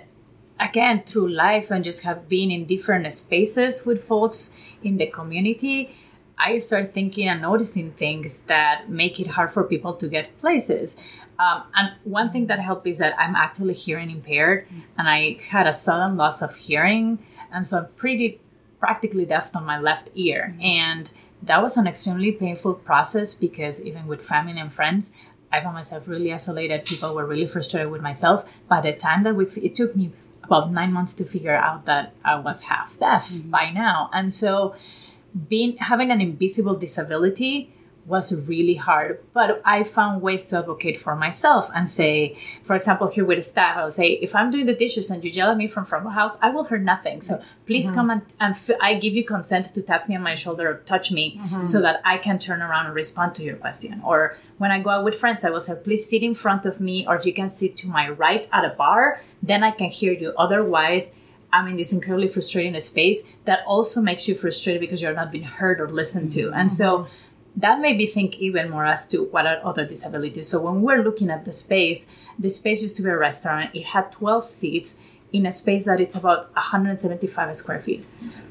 again through life and just have been in different spaces with folks in the community i start thinking and noticing things that make it hard for people to get places. Um, and one thing that helped is that i'm actually hearing impaired and i had a sudden loss of hearing and so I'm pretty practically deaf on my left ear. And that was an extremely painful process because even with family and friends, I found myself really isolated. People were really frustrated with myself. By the time that we, it took me about nine months to figure out that I was half deaf mm-hmm. by now. And so being having an invisible disability was really hard. But I found ways to advocate for myself and say, for example, here with staff, I'll say, if I'm doing the dishes and you yell at me from front of the house, I will hear nothing. So please mm-hmm. come and, and f- I give you consent to tap me on my shoulder or touch me mm-hmm. so that I can turn around and respond to your question. Or when I go out with friends, I will say, please sit in front of me, or if you can sit to my right at a bar, then I can hear you. Otherwise, I'm in this incredibly frustrating space that also makes you frustrated because you're not being heard or listened to. And so mm-hmm that made me think even more as to what are other disabilities. So when we're looking at the space, the space used to be a restaurant. It had 12 seats in a space that it's about 175 square feet.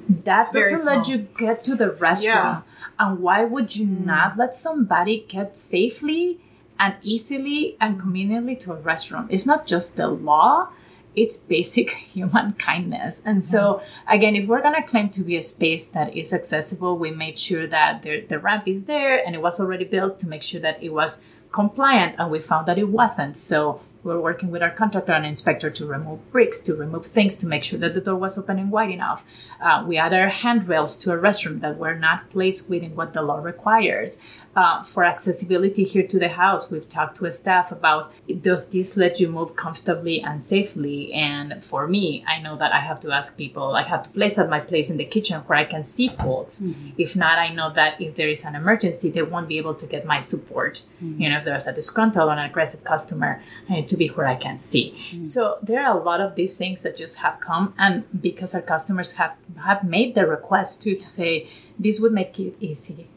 That doesn't let you get to the restaurant. Yeah. And why would you mm. not let somebody get safely and easily and conveniently to a restaurant? It's not just the law, it's basic human kindness. And so, mm-hmm. again, if we're going to claim to be a space that is accessible, we made sure that the, the ramp is there and it was already built to make sure that it was compliant. And we found that it wasn't. So, we're working with our contractor and inspector to remove bricks, to remove things, to make sure that the door was open and wide enough. Uh, we added handrails to a restroom that were not placed within what the law requires uh, for accessibility here to the house, we've talked to a staff about does this let you move comfortably and safely? And for me, I know that I have to ask people, I have to place at my place in the kitchen where I can see folks. Mm-hmm. If not, I know that if there is an emergency, they won't be able to get my support. Mm-hmm. You know, if there's a disgruntled or an aggressive customer, I need to be where I can see. Mm-hmm. So there are a lot of these things that just have come. And because our customers have, have made the request to, to say, this would make it easy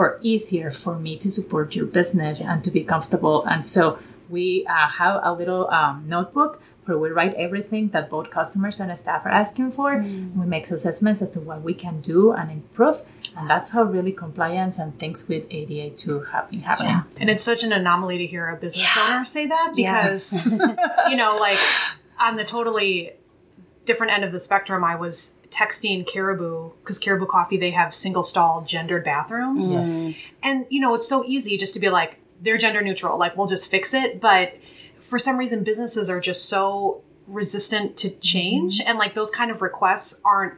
or easier for me to support your business and to be comfortable. And so we uh, have a little um, notebook where we write everything that both customers and staff are asking for. Mm. We make assessments as to what we can do and improve. And that's how really compliance and things with ADA 2 have been happening. Yeah. And it's such an anomaly to hear a business yeah. owner say that because, yeah. you know, like on the totally different end of the spectrum, I was texting Caribou because Caribou Coffee they have single stall gendered bathrooms. Yes. And you know, it's so easy just to be like they're gender neutral, like we'll just fix it, but for some reason businesses are just so resistant to change mm-hmm. and like those kind of requests aren't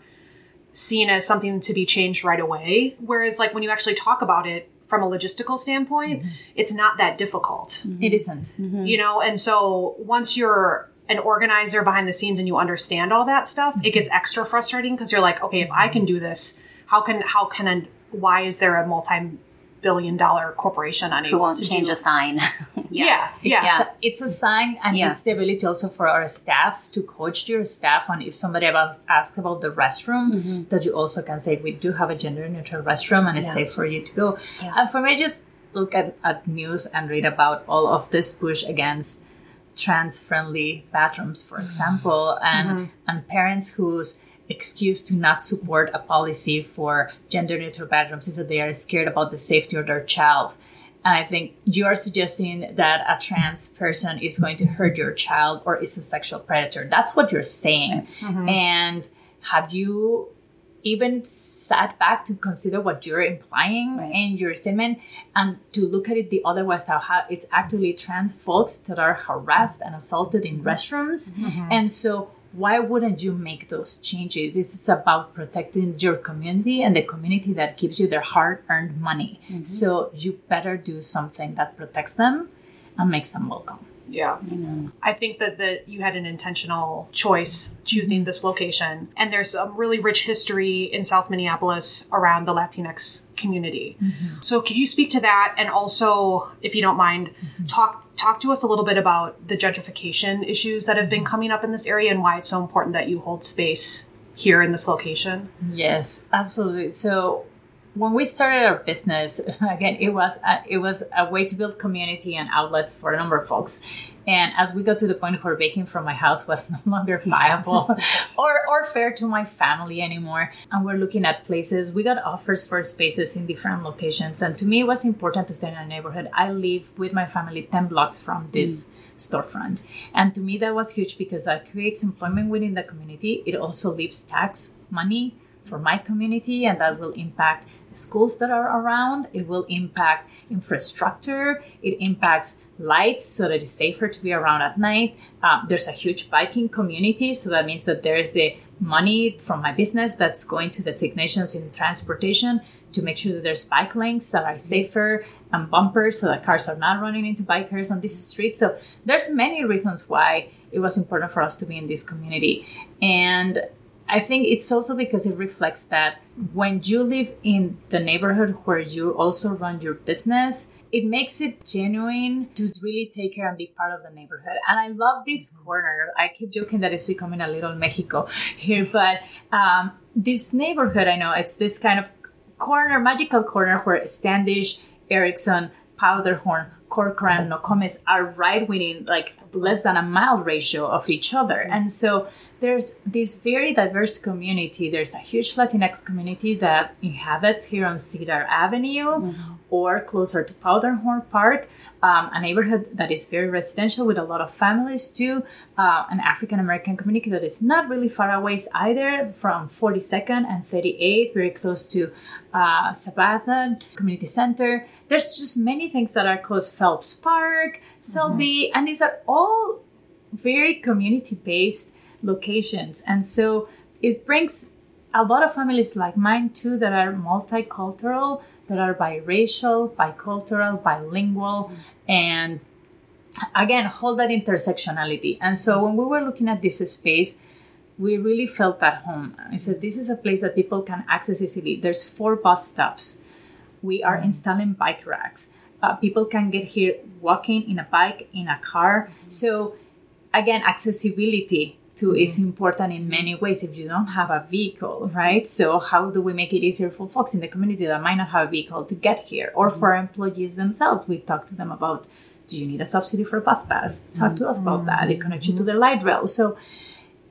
seen as something to be changed right away. Whereas like when you actually talk about it from a logistical standpoint, mm-hmm. it's not that difficult. Mm-hmm. It isn't. Mm-hmm. You know, and so once you're an organizer behind the scenes and you understand all that stuff, it gets extra frustrating because you're like, okay, if I can do this, how can how can a, why is there a multi billion dollar corporation unable Who won't to change do? a sign? yeah, yeah, yeah. It's, a, it's a sign, and yeah. it's the ability also for our staff to coach your staff on if somebody about asks about the restroom, mm-hmm. that you also can say we do have a gender neutral restroom, and it's yeah. safe for you to go. And for me, just look at, at news and read about all of this push against trans friendly bathrooms, for example, and mm-hmm. and parents whose excuse to not support a policy for gender neutral bathrooms is that they are scared about the safety of their child. And I think you are suggesting that a trans person is going to hurt your child or is a sexual predator. That's what you're saying. Mm-hmm. And have you even sat back to consider what you're implying right. in your statement and to look at it the other way how, how it's actually trans folks that are harassed and assaulted in restrooms mm-hmm. and so why wouldn't you make those changes this is about protecting your community and the community that gives you their hard-earned money mm-hmm. so you better do something that protects them and makes them welcome yeah. I think that that you had an intentional choice choosing mm-hmm. this location. And there's a really rich history in South Minneapolis around the Latinx community. Mm-hmm. So could you speak to that and also, if you don't mind, mm-hmm. talk talk to us a little bit about the gentrification issues that have been coming up in this area and why it's so important that you hold space here in this location? Yes, absolutely. So when we started our business, again, it was a, it was a way to build community and outlets for a number of folks. And as we got to the point where baking from my house was no longer viable or, or fair to my family anymore, and we're looking at places, we got offers for spaces in different locations. And to me, it was important to stay in a neighborhood. I live with my family 10 blocks from this. Mm. Storefront. And to me, that was huge because that creates employment within the community. It also leaves tax money for my community, and that will impact schools that are around. It will impact infrastructure. It impacts lights so that it's safer to be around at night. Um, there's a huge biking community, so that means that there's the money from my business that's going to designations in transportation to make sure that there's bike lanes that are safer and bumpers so that cars are not running into bikers on this street. So there's many reasons why it was important for us to be in this community. And I think it's also because it reflects that when you live in the neighborhood where you also run your business, it makes it genuine to really take care and be part of the neighborhood. And I love this corner. I keep joking that it's becoming a little Mexico here, but um, this neighborhood, I know it's this kind of corner, magical corner where Standish, Ericsson, Powderhorn, Corcoran, and Nokomis are right within like less than a mile ratio of each other. And so there's this very diverse community. There's a huge Latinx community that inhabits here on Cedar Avenue mm-hmm. or closer to Powderhorn Park, um, a neighborhood that is very residential with a lot of families too. Uh, an African American community that is not really far away either from 42nd and 38th, very close to uh, Community Center. There's just many things that are close. Phelps Park, Selby, mm-hmm. and these are all very community based locations. And so it brings a lot of families like mine too that are multicultural, that are biracial, bicultural, bilingual, mm-hmm. and again hold that intersectionality. And so when we were looking at this space, we really felt at home. I said, this is a place that people can access easily. There's four bus stops. We are mm-hmm. installing bike racks. Uh, people can get here walking in a bike, in a car. So again, accessibility too is mm-hmm. important in many ways if you don't have a vehicle, right? So how do we make it easier for folks in the community that might not have a vehicle to get here or for mm-hmm. employees themselves? We talk to them about do you need a subsidy for a bus pass? Talk to us about that. It connects you to the light rail. So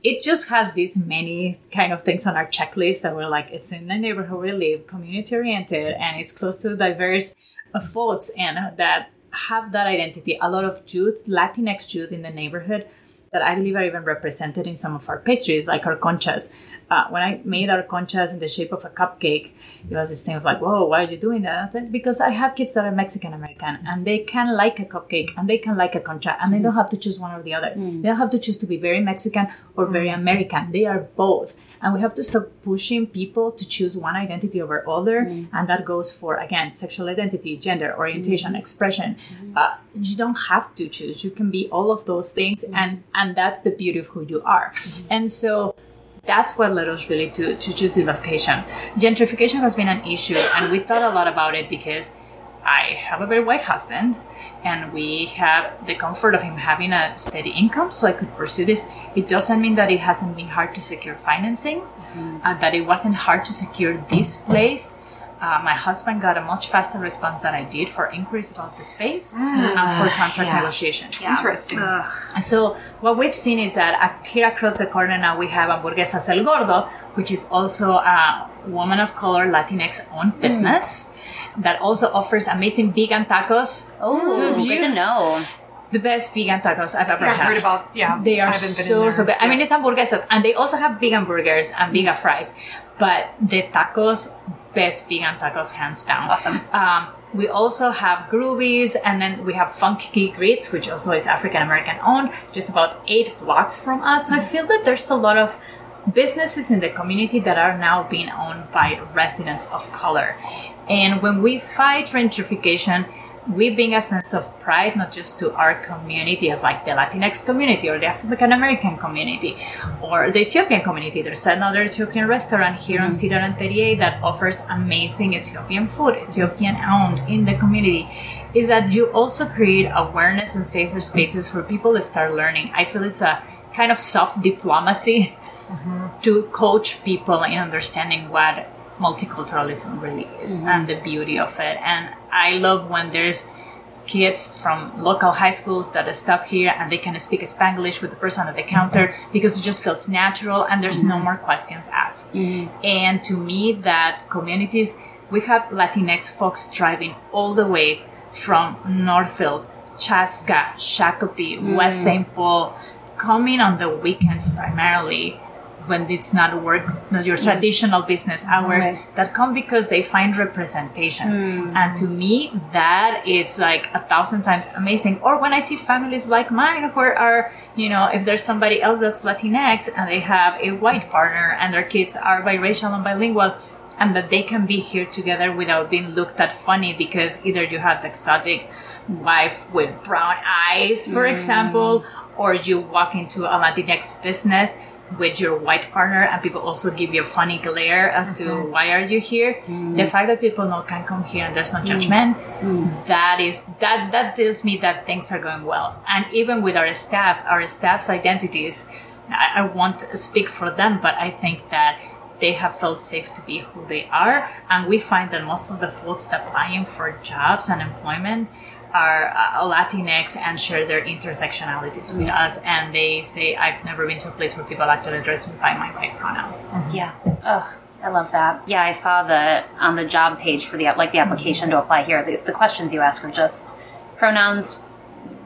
it just has these many kind of things on our checklist that we're like, it's in the neighborhood we live, community oriented, and it's close to diverse uh, folks and that have that identity. A lot of youth, Latinx youth in the neighborhood that I believe are even represented in some of our pastries, like our conchas. Uh, when I made our conchas in the shape of a cupcake, it was this thing of like, whoa, why are you doing that? Because I have kids that are Mexican American and they can like a cupcake and they can like a concha and they don't have to choose one or the other. Mm. They don't have to choose to be very Mexican or very mm. American. They are both. And we have to stop pushing people to choose one identity over other. Mm. And that goes for, again, sexual identity, gender, orientation, mm. expression. Mm. Uh, you don't have to choose. You can be all of those things. Mm. And, and that's the beauty of who you are. And so that's what led us really to, to choose the location. Gentrification has been an issue, and we thought a lot about it because I have a very white husband, and we have the comfort of him having a steady income, so I could pursue this. It doesn't mean that it hasn't been hard to secure financing, mm-hmm. uh, that it wasn't hard to secure this place uh, my husband got a much faster response than I did for inquiries about the space mm. and for contract yeah. negotiations. Yeah. Interesting. Ugh. So what we've seen is that here across the corner now we have Hamburguesas El Gordo, which is also a woman of color Latinx owned mm. business mm. that also offers amazing vegan tacos. Oh, so good to know the best vegan tacos I've ever yeah, had. I've heard about, yeah. They are so, so good. Yeah. I mean, it's hamburguesas, and they also have vegan burgers and vegan fries, but the tacos best vegan tacos hands down. Awesome. Um, we also have Groovies, and then we have Funky Grits, which also is African American owned, just about eight blocks from us. So I feel that there's a lot of businesses in the community that are now being owned by residents of color. And when we fight gentrification, we bring a sense of pride not just to our community as like the Latinx community or the African American community or the Ethiopian community. There's another Ethiopian restaurant here mm-hmm. on Cedar and 38 that offers amazing Ethiopian food, Ethiopian owned in the community. Is that you also create awareness and safer spaces where people to start learning. I feel it's a kind of soft diplomacy mm-hmm. to coach people in understanding what multiculturalism really is mm-hmm. and the beauty of it. And I love when there's kids from local high schools that stop here and they can speak Spanglish with the person at the counter because it just feels natural and there's mm-hmm. no more questions asked. Mm-hmm. And to me, that communities, we have Latinx folks driving all the way from Northfield, Chaska, Shakopee, mm-hmm. West St. Paul, coming on the weekends primarily when it's not work, not your mm. traditional business hours, Right. that come because they find representation. Mm. And to me, that it's like a thousand times amazing. Or when I see families like mine who are, you know, if there's somebody else that's Latinx and they have a white partner and their kids are biracial and bilingual, and that they can be here together without being looked at funny because either you have the exotic wife with brown eyes, for mm. example, or you walk into a Latinx business with your white partner and people also give you a funny glare as to why are you here. Mm. The fact that people know can come here and there's no judgment mm. Mm. that is that that tells me that things are going well. And even with our staff our staff's identities I, I won't speak for them but i think that they have felt safe to be who they are. And we find that most of the folks that applying for jobs and employment are uh, latinx and share their intersectionalities with mm-hmm. us and they say i've never been to a place where people actually address me by my white pronoun mm-hmm. Yeah. Oh, I love that. Yeah, I saw the on the job page for the like the mm-hmm. application to apply here. The, the questions you ask are just pronouns.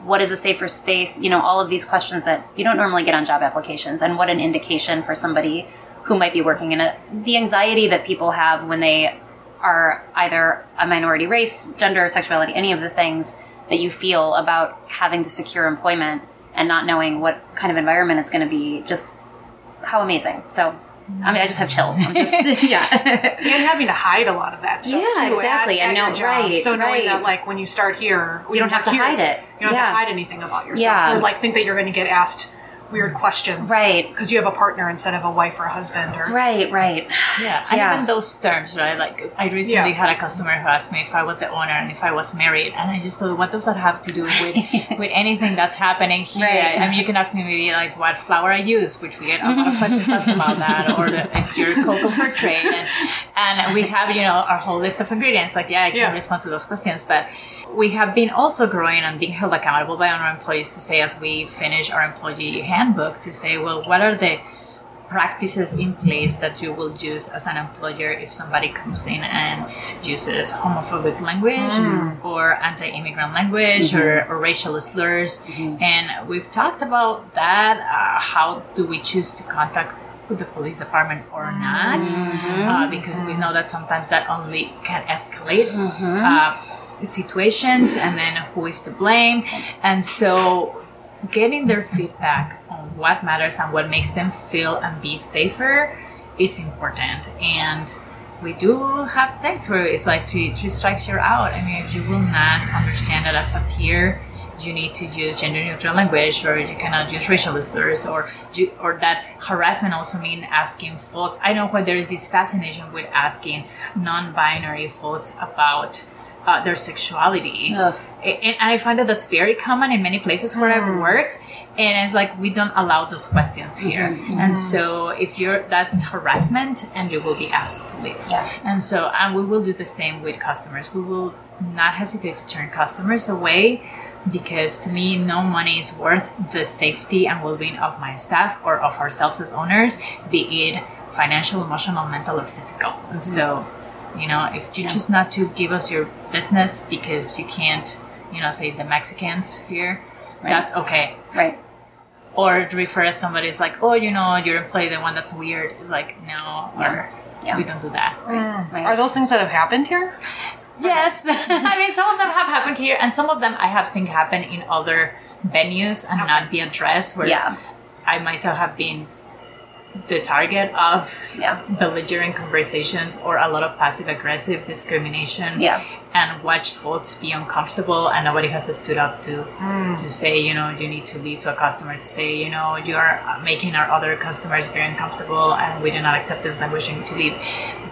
What is a safer space? You know, all of these questions that you don't normally get on job applications, and what an indication for somebody who might be working in a the anxiety that people have when they are either a minority race, gender, sexuality, any of the things that you feel about having to secure employment and not knowing what kind of environment it's going to be. Just how amazing. So, I mean, I just have chills. I'm just, yeah. and having to hide a lot of that stuff Yeah, too. exactly. At, And at know- your job. right, So knowing right. that, like, when you start here, You don't have to hide it. You don't Yeah. have to hide anything about yourself. Yeah. Or like think that you're going to get asked weird questions, Right. Because you have a partner instead of a wife or a husband, or right, right. Yeah, and Yeah. even those terms, right? Like I recently Yeah. had a customer who asked me if I was the owner and if I was married, and I just thought, what does that have to do with with anything that's happening here? Right. I mean, you can ask me maybe like what flour I use, which we get a lot of questions asked about that, or the, it's your cocoa for trade, and and we have you know our whole list of ingredients. Like, yeah, I can Yeah. respond to those questions, but we have been also growing and being held accountable by our employees to say as we finish our employee handbook to say, well, what are the practices in place that you will use as an employer if somebody comes in and uses homophobic language or anti-immigrant language or, or racial slurs? And we've talked about that uh, how do we choose to contact with the police department or not? Uh, because we know that sometimes that only can escalate uh, situations and then who is to blame. And so getting their feedback on what matters and what makes them feel and be safer is important. And we do have things where it's like three, three strikes you're out. I mean if you will not understand that as a peer you need to use gender neutral language or you cannot use racial slurs or you, or that harassment also mean asking folks. I know why there is this fascination with asking non-binary folks about uh, their sexuality Ugh. and, and I find that that's very common in many places where I've mm. worked. And it's like we don't allow those questions here. Mm-hmm. Mm-hmm. And so if you're that's harassment, and you will be asked to leave. Yeah. And so and we will do the same with customers. We will not hesitate to turn customers away because to me no money is worth the safety and well-being of my staff or of ourselves as owners be it financial emotional mental or physical and mm-hmm. so you know if you choose not to give us your business because you can't you know say the mexicans here that's okay Right. or to refer as somebody is like oh you know your employee the one that's weird is like no or Yeah. we don't do that Right. are those things that have happened here? Yes, I mean some of them have happened here, and some of them I have seen happen in other venues and not be addressed. Where Yeah. I myself have been the target of Yeah. belligerent conversations or a lot of passive aggressive discrimination. Yeah. and watch folks be uncomfortable, and nobody has to stood up to hmm. to say, you know, you need to leave to a customer to say, you know, you are making our other customers very uncomfortable, and we do not accept this language. You need to leave.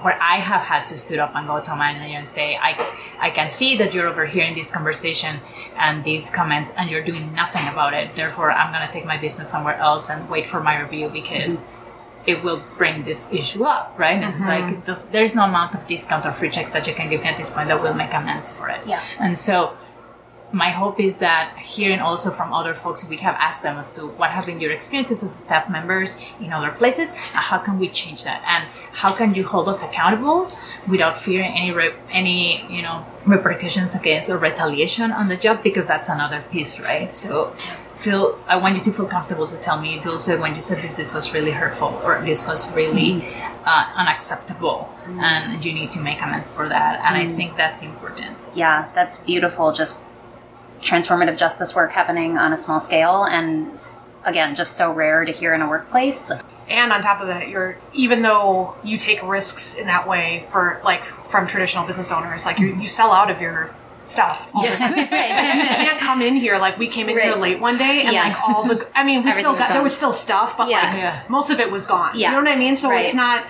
Where I have had to stood up and go to a manager and say, I, I can see that you're overhearing this conversation and these comments, and you're doing nothing about it. Therefore, I'm going to take my business somewhere else and wait for my review because mm-hmm. It will bring this issue up, right? And it's uh-huh. like there's, there's no amount of discount or free checks that you can give me at this point that will make amends for it. Yeah. And so my hope is that hearing also from other folks, we have asked them as to what have been your experiences as staff members in other places, and how can we change that, and how can you hold us accountable without fearing any re- any you know repercussions against or retaliation on the job because that's another piece, right? So feel I want you to feel comfortable to tell me Dulce when you said this this was really hurtful or this was really uh, unacceptable and you need to make amends for that and I think that's important. Yeah, that's beautiful. Just transformative justice work happening on a small scale and again, just so rare to hear in a workplace. And on top of that, you're even though you take risks in that way for like from traditional business owners, like you, you sell out of your stuff. the time. you can't come in here like we came in here late one day and Yeah. like all the I mean we Everything still got there was still stuff but Yeah. like Yeah. most of it was gone. Yeah. You know what I mean? So Right. it's not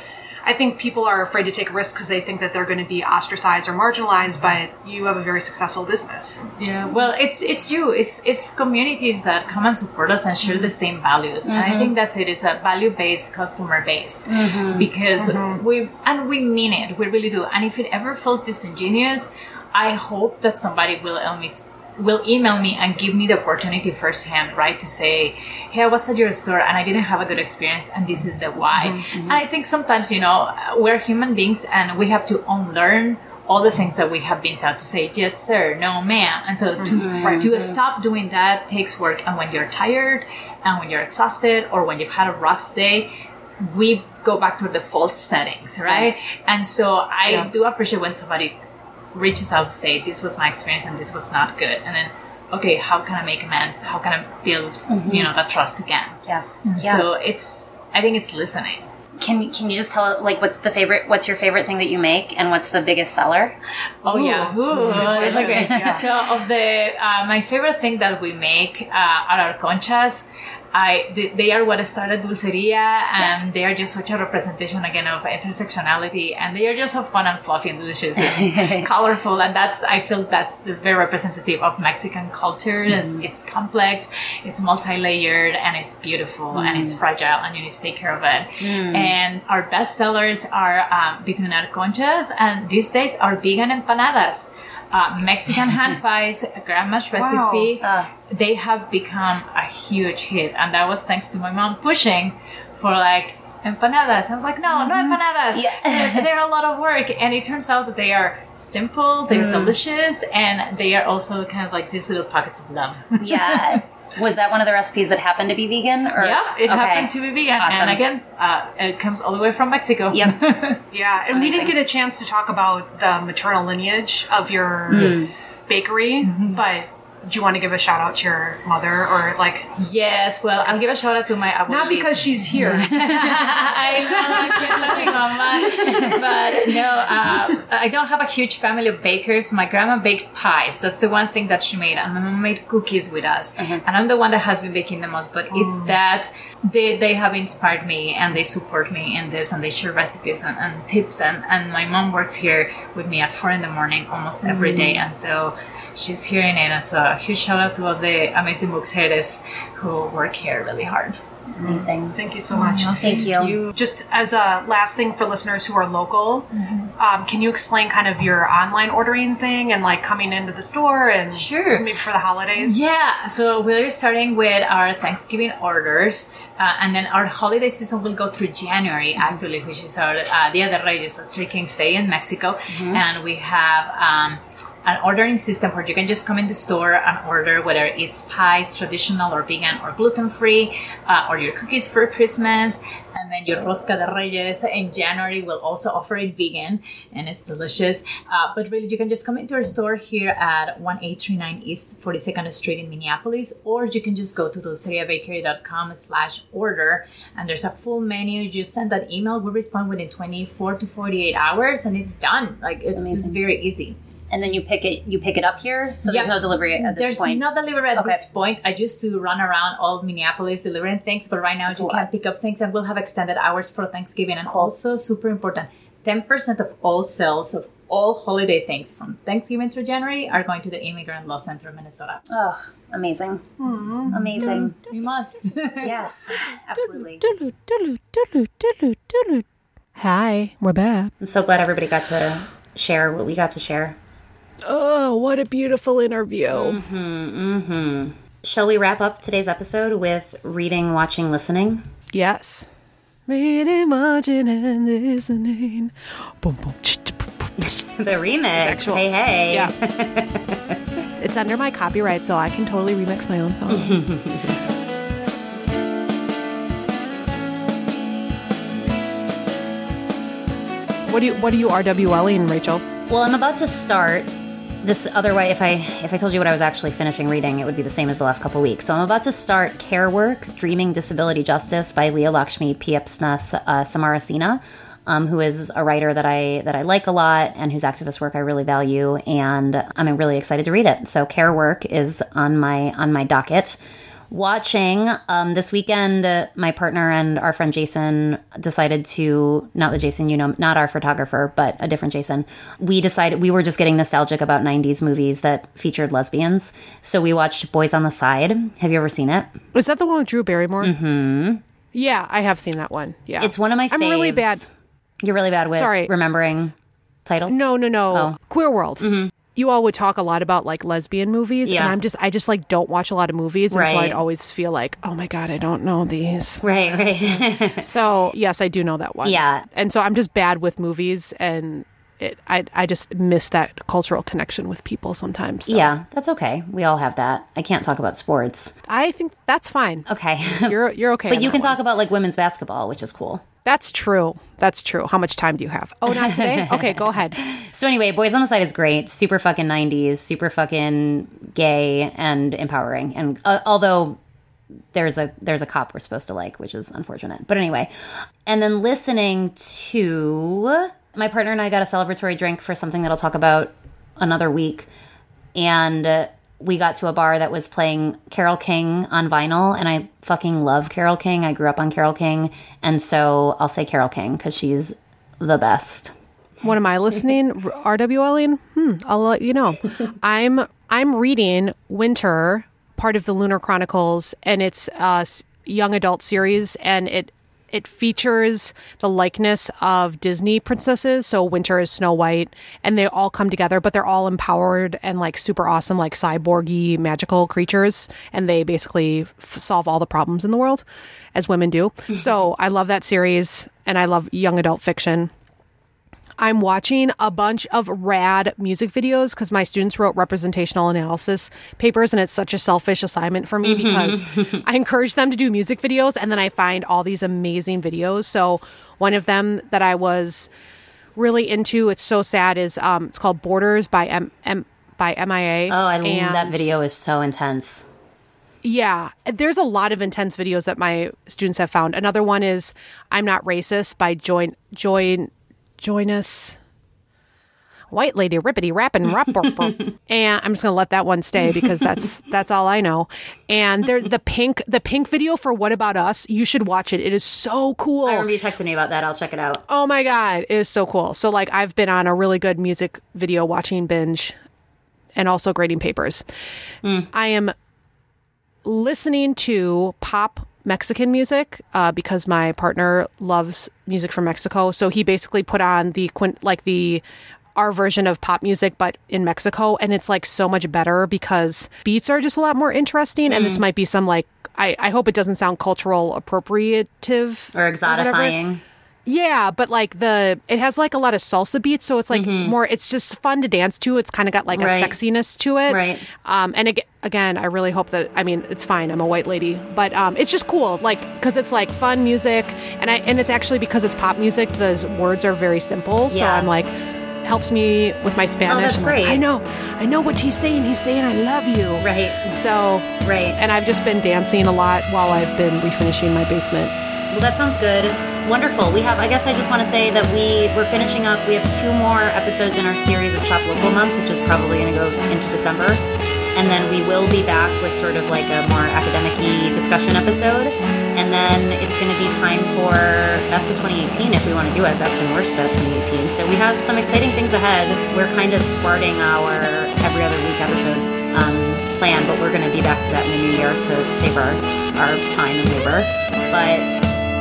I think people are afraid to take risks because they think that they're going to be ostracized or marginalized, but you have a very successful business. Yeah, well, it's it's you. It's it's communities that come and support us and share the mm-hmm. same values, and I mm-hmm. think that's it. It's a value based customer base mm-hmm. because we and we mean it. We really do. And if it ever feels disingenuous, I hope that somebody will admit will email me and give me the opportunity firsthand, right? To say, hey, I was at your store and I didn't have a good experience, and this is the why. Mm-hmm. And I think sometimes, you know, we're human beings and we have to unlearn all the things that we have been taught to say, yes, sir, no, ma'am. And so to, Right. to mm-hmm. stop doing that takes work. And when you're tired and when you're exhausted or when you've had a rough day, we go back to default settings, right? And so I Yeah. do appreciate when somebody reaches out to say, this was my experience and this was not good. And then, okay, how can I make amends? How can I build, you know, that trust again? Yeah. Yeah. So it's, I think it's listening. can can you just tell like what's the favorite what's your favorite thing that you make and what's the biggest seller? Oh Ooh. yeah, Ooh, that's questions, okay. yeah. So of the uh, my favorite thing that we make uh, are our conchas. I they, are what started Dulceria, and they are just such a representation again of intersectionality, and they are just so fun and fluffy and delicious and colorful, and that's I feel that's the very representative of Mexican culture. It's, mm-hmm. it's complex, it's multi-layered, and it's beautiful, and it's mm. fragile, and you need to take care of it. Mm. And our best sellers are um, between our conchas and these days our vegan empanadas. Uh, Mexican hand pies, grandma's recipe, Ah. they have become a huge hit. And that was thanks to my mom pushing for like empanadas. I was like, no, no empanadas. Yeah. They're- They're a lot of work. And it turns out that they are simple, they're delicious, and they are also kind of like these little pockets of love. Yeah. Was that one of the recipes that happened to be vegan? Or yeah, it Okay. happened to be vegan. Awesome. And again, uh, it comes all the way from Mexico. Yep. Yeah, and we didn't get a chance to talk about the maternal lineage of your bakery, but do you want to give a shout out to your mother or like yes, well, I'll give a shout out to my abuelita. not because she's here? I know, I can't love you, mama. But no, uh, I don't have a huge family of bakers. My grandma baked pies. That's the one thing that she made. And my mom made cookies with us. Uh-huh. And I'm the one that has been baking the most. But it's mm. that they, they have inspired me and they support me in this and they share recipes and, and tips. And, and my mom works here with me at four in the morning almost every day. Mm. And so she's hearing it. And so a huge shout out to all the amazing mujeres who work here really hard. Amazing. Thank you so much. Thank you. Just as a last thing for listeners who are local, um, can you explain kind of your online ordering thing and like coming into the store and Sure. maybe for the holidays? Yeah, so we're starting with our Thanksgiving orders, uh, and then our holiday season will go through January, actually, which is our uh, Dia de Reyes, or Three Kings Day in Mexico, and we have um, an ordering system where you can just come in the store and order whether it's pies, traditional or vegan or gluten free, uh, or your cookies for Christmas, and then your Rosca de Reyes in January will also offer it vegan, and it's delicious. Uh, but really, you can just come into our store here at 1839 East 42nd Street in Minneapolis, or you can just go to dulceriabakery.com slash order, and there's a full menu. You send that email, we respond within 24 to 48 hours, and it's done. Like, it's just very easy. And then you pick it you pick it up here, so there's no delivery at this There's point. There's no delivery at Okay. this point. I used to run around all of Minneapolis delivering things, but right now you Wow. can pick up things and we'll have extended hours for Thanksgiving. And also, super important 10% of all sales of all holiday things from Thanksgiving through January are going to the Immigrant Law Center of Minnesota. oh, amazing. Hmm. Amazing. We must. Yes, absolutely. Hi, we're back. I'm so glad everybody got to share what we got to share. Oh, what a beautiful interview. Mm-hmm, mm-hmm. Shall we wrap up today's episode with reading, watching, listening? Yes. Reading, watching, and listening. Boom, boom. ch- ch- boom, boom. The remix. actual- Hey, hey. Yeah. it's under my copyright, so I can totally remix my own song. what do you What are you RWLing, Rachel? Well, I'm about to start this other way. If I if I told you what I was actually finishing reading, it would be the same as the last couple weeks. So I'm about to start Care Work: Dreaming Disability Justice by Leah Lakshmi Piepzna uh, Samarasinha, um, who is a writer that I that I like a lot and whose activist work I really value, and I'm really excited to read it. So Care Work is on my on my docket watching um, this weekend uh, my partner and our friend jason decided to not the jason you know not our photographer but a different jason we decided we were just getting nostalgic about 90s movies that featured lesbians so we watched boys on the side have you ever seen it Is that the one with Drew Barrymore? Mm-hmm. Yeah, I have seen that one. Yeah, it's one of my I'm really bad. you're really bad with Sorry. remembering titles No, no, no. Oh. Queer World. You all would talk a lot about like lesbian movies, Yeah. and I'm just, I just like don't watch a lot of movies, and so I'd always feel like, oh my god, I don't know these. right right So yes, I do know that one. Yeah. and so I'm just bad with movies, and it, I, I just miss that cultural connection with people sometimes. So yeah that's okay we all have that i can't talk about sports I think that's fine. okay You're, you're okay. but you can one. talk about like women's basketball which is cool That's true. That's true. How much time do you have? Oh, not today. okay, go ahead. So anyway, Boys on the Side is great. Super fucking 90s, super fucking gay and empowering. And uh, although there's a there's a cop we're supposed to like, which is unfortunate. But anyway, and then listening to my partner and I got a celebratory drink for something that I'll talk about another week. And uh, we got to a bar that was playing Carole King on vinyl and I fucking love Carole King. I grew up on Carole King, and so I'll say Carole King cuz she's the best. What am I listening? RWLing? Hmm, I'll let you know. I'm I'm reading Winter, part of the Lunar Chronicles, and it's a young adult series, and it it features the likeness of Disney princesses. So Winter is Snow White, and they all come together, but they're all empowered and like super awesome, like cyborgy magical creatures, and they basically f- solve all the problems in the world, as women do. Mm-hmm. so I love that series, and I love young adult fiction. I'm watching a bunch of rad music videos because my students wrote representational analysis papers, and it's such a selfish assignment for me because I encourage them to do music videos, and then I find all these amazing videos. So one of them that I was really into, it's so sad, is um, it's called Borders by M- M- by MIA. Oh, I love that video is so intense. yeah, there's a lot of intense videos that my students have found. Another one is "I'm Not Racist" by Join Join Join Us. White lady rippity rapping rap burp, burp. and I'm just gonna let that one stay because that's that's all I know. And there the pink the pink video for What About Us, you should watch it. It is so cool. I remember you texted me about that. I'll check it out. Oh my god, it is so cool. So like I've been on a really good music video watching binge and also grading papers. Hmm. I am listening to pop Mexican music uh, because my partner loves music from Mexico. So he basically put on the like the our version of pop music but in Mexico and it's like so much better because beats are just a lot more interesting and this might be some like I, I hope it doesn't sound cultural appropriative Or exotifying. Yeah, but like the it has like a lot of salsa beats, so it's like more. It's just fun to dance to. It's kind of got like Mm-hmm. Right. a sexiness to it. Right. Um, and ag- again, I really hope that. I mean, it's fine. I'm a white lady, but um, it's just cool. Like because it's like fun music, and I and it's actually because it's pop music. The words are very simple, so Yeah. Oh, I'm like helps me with my Spanish. that's I'm like, great. I know, I know what he's saying. He's saying I love you. Right. So Right. and I've just been dancing a lot while I've been refinishing my basement. Well, that sounds good. Wonderful. We have, I guess I just want to say that we, we're finishing up. We have two more episodes in our series of Shop Local Month, which is probably going to go into December. And then we will be back with sort of like a more academic discussion episode. And then it's going to be time for Best of 2018 if we want to do it, Best and Worst of 2018. So we have some exciting things ahead. We're kind of thwarting our every other week episode um, plan, but we're going to be back to that in the new year to save our, our time and labor. But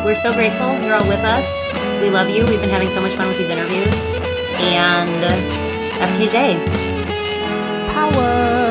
we're so grateful you're all with us. We love you. We've been having so much fun with these interviews. And uh, FKJ. power.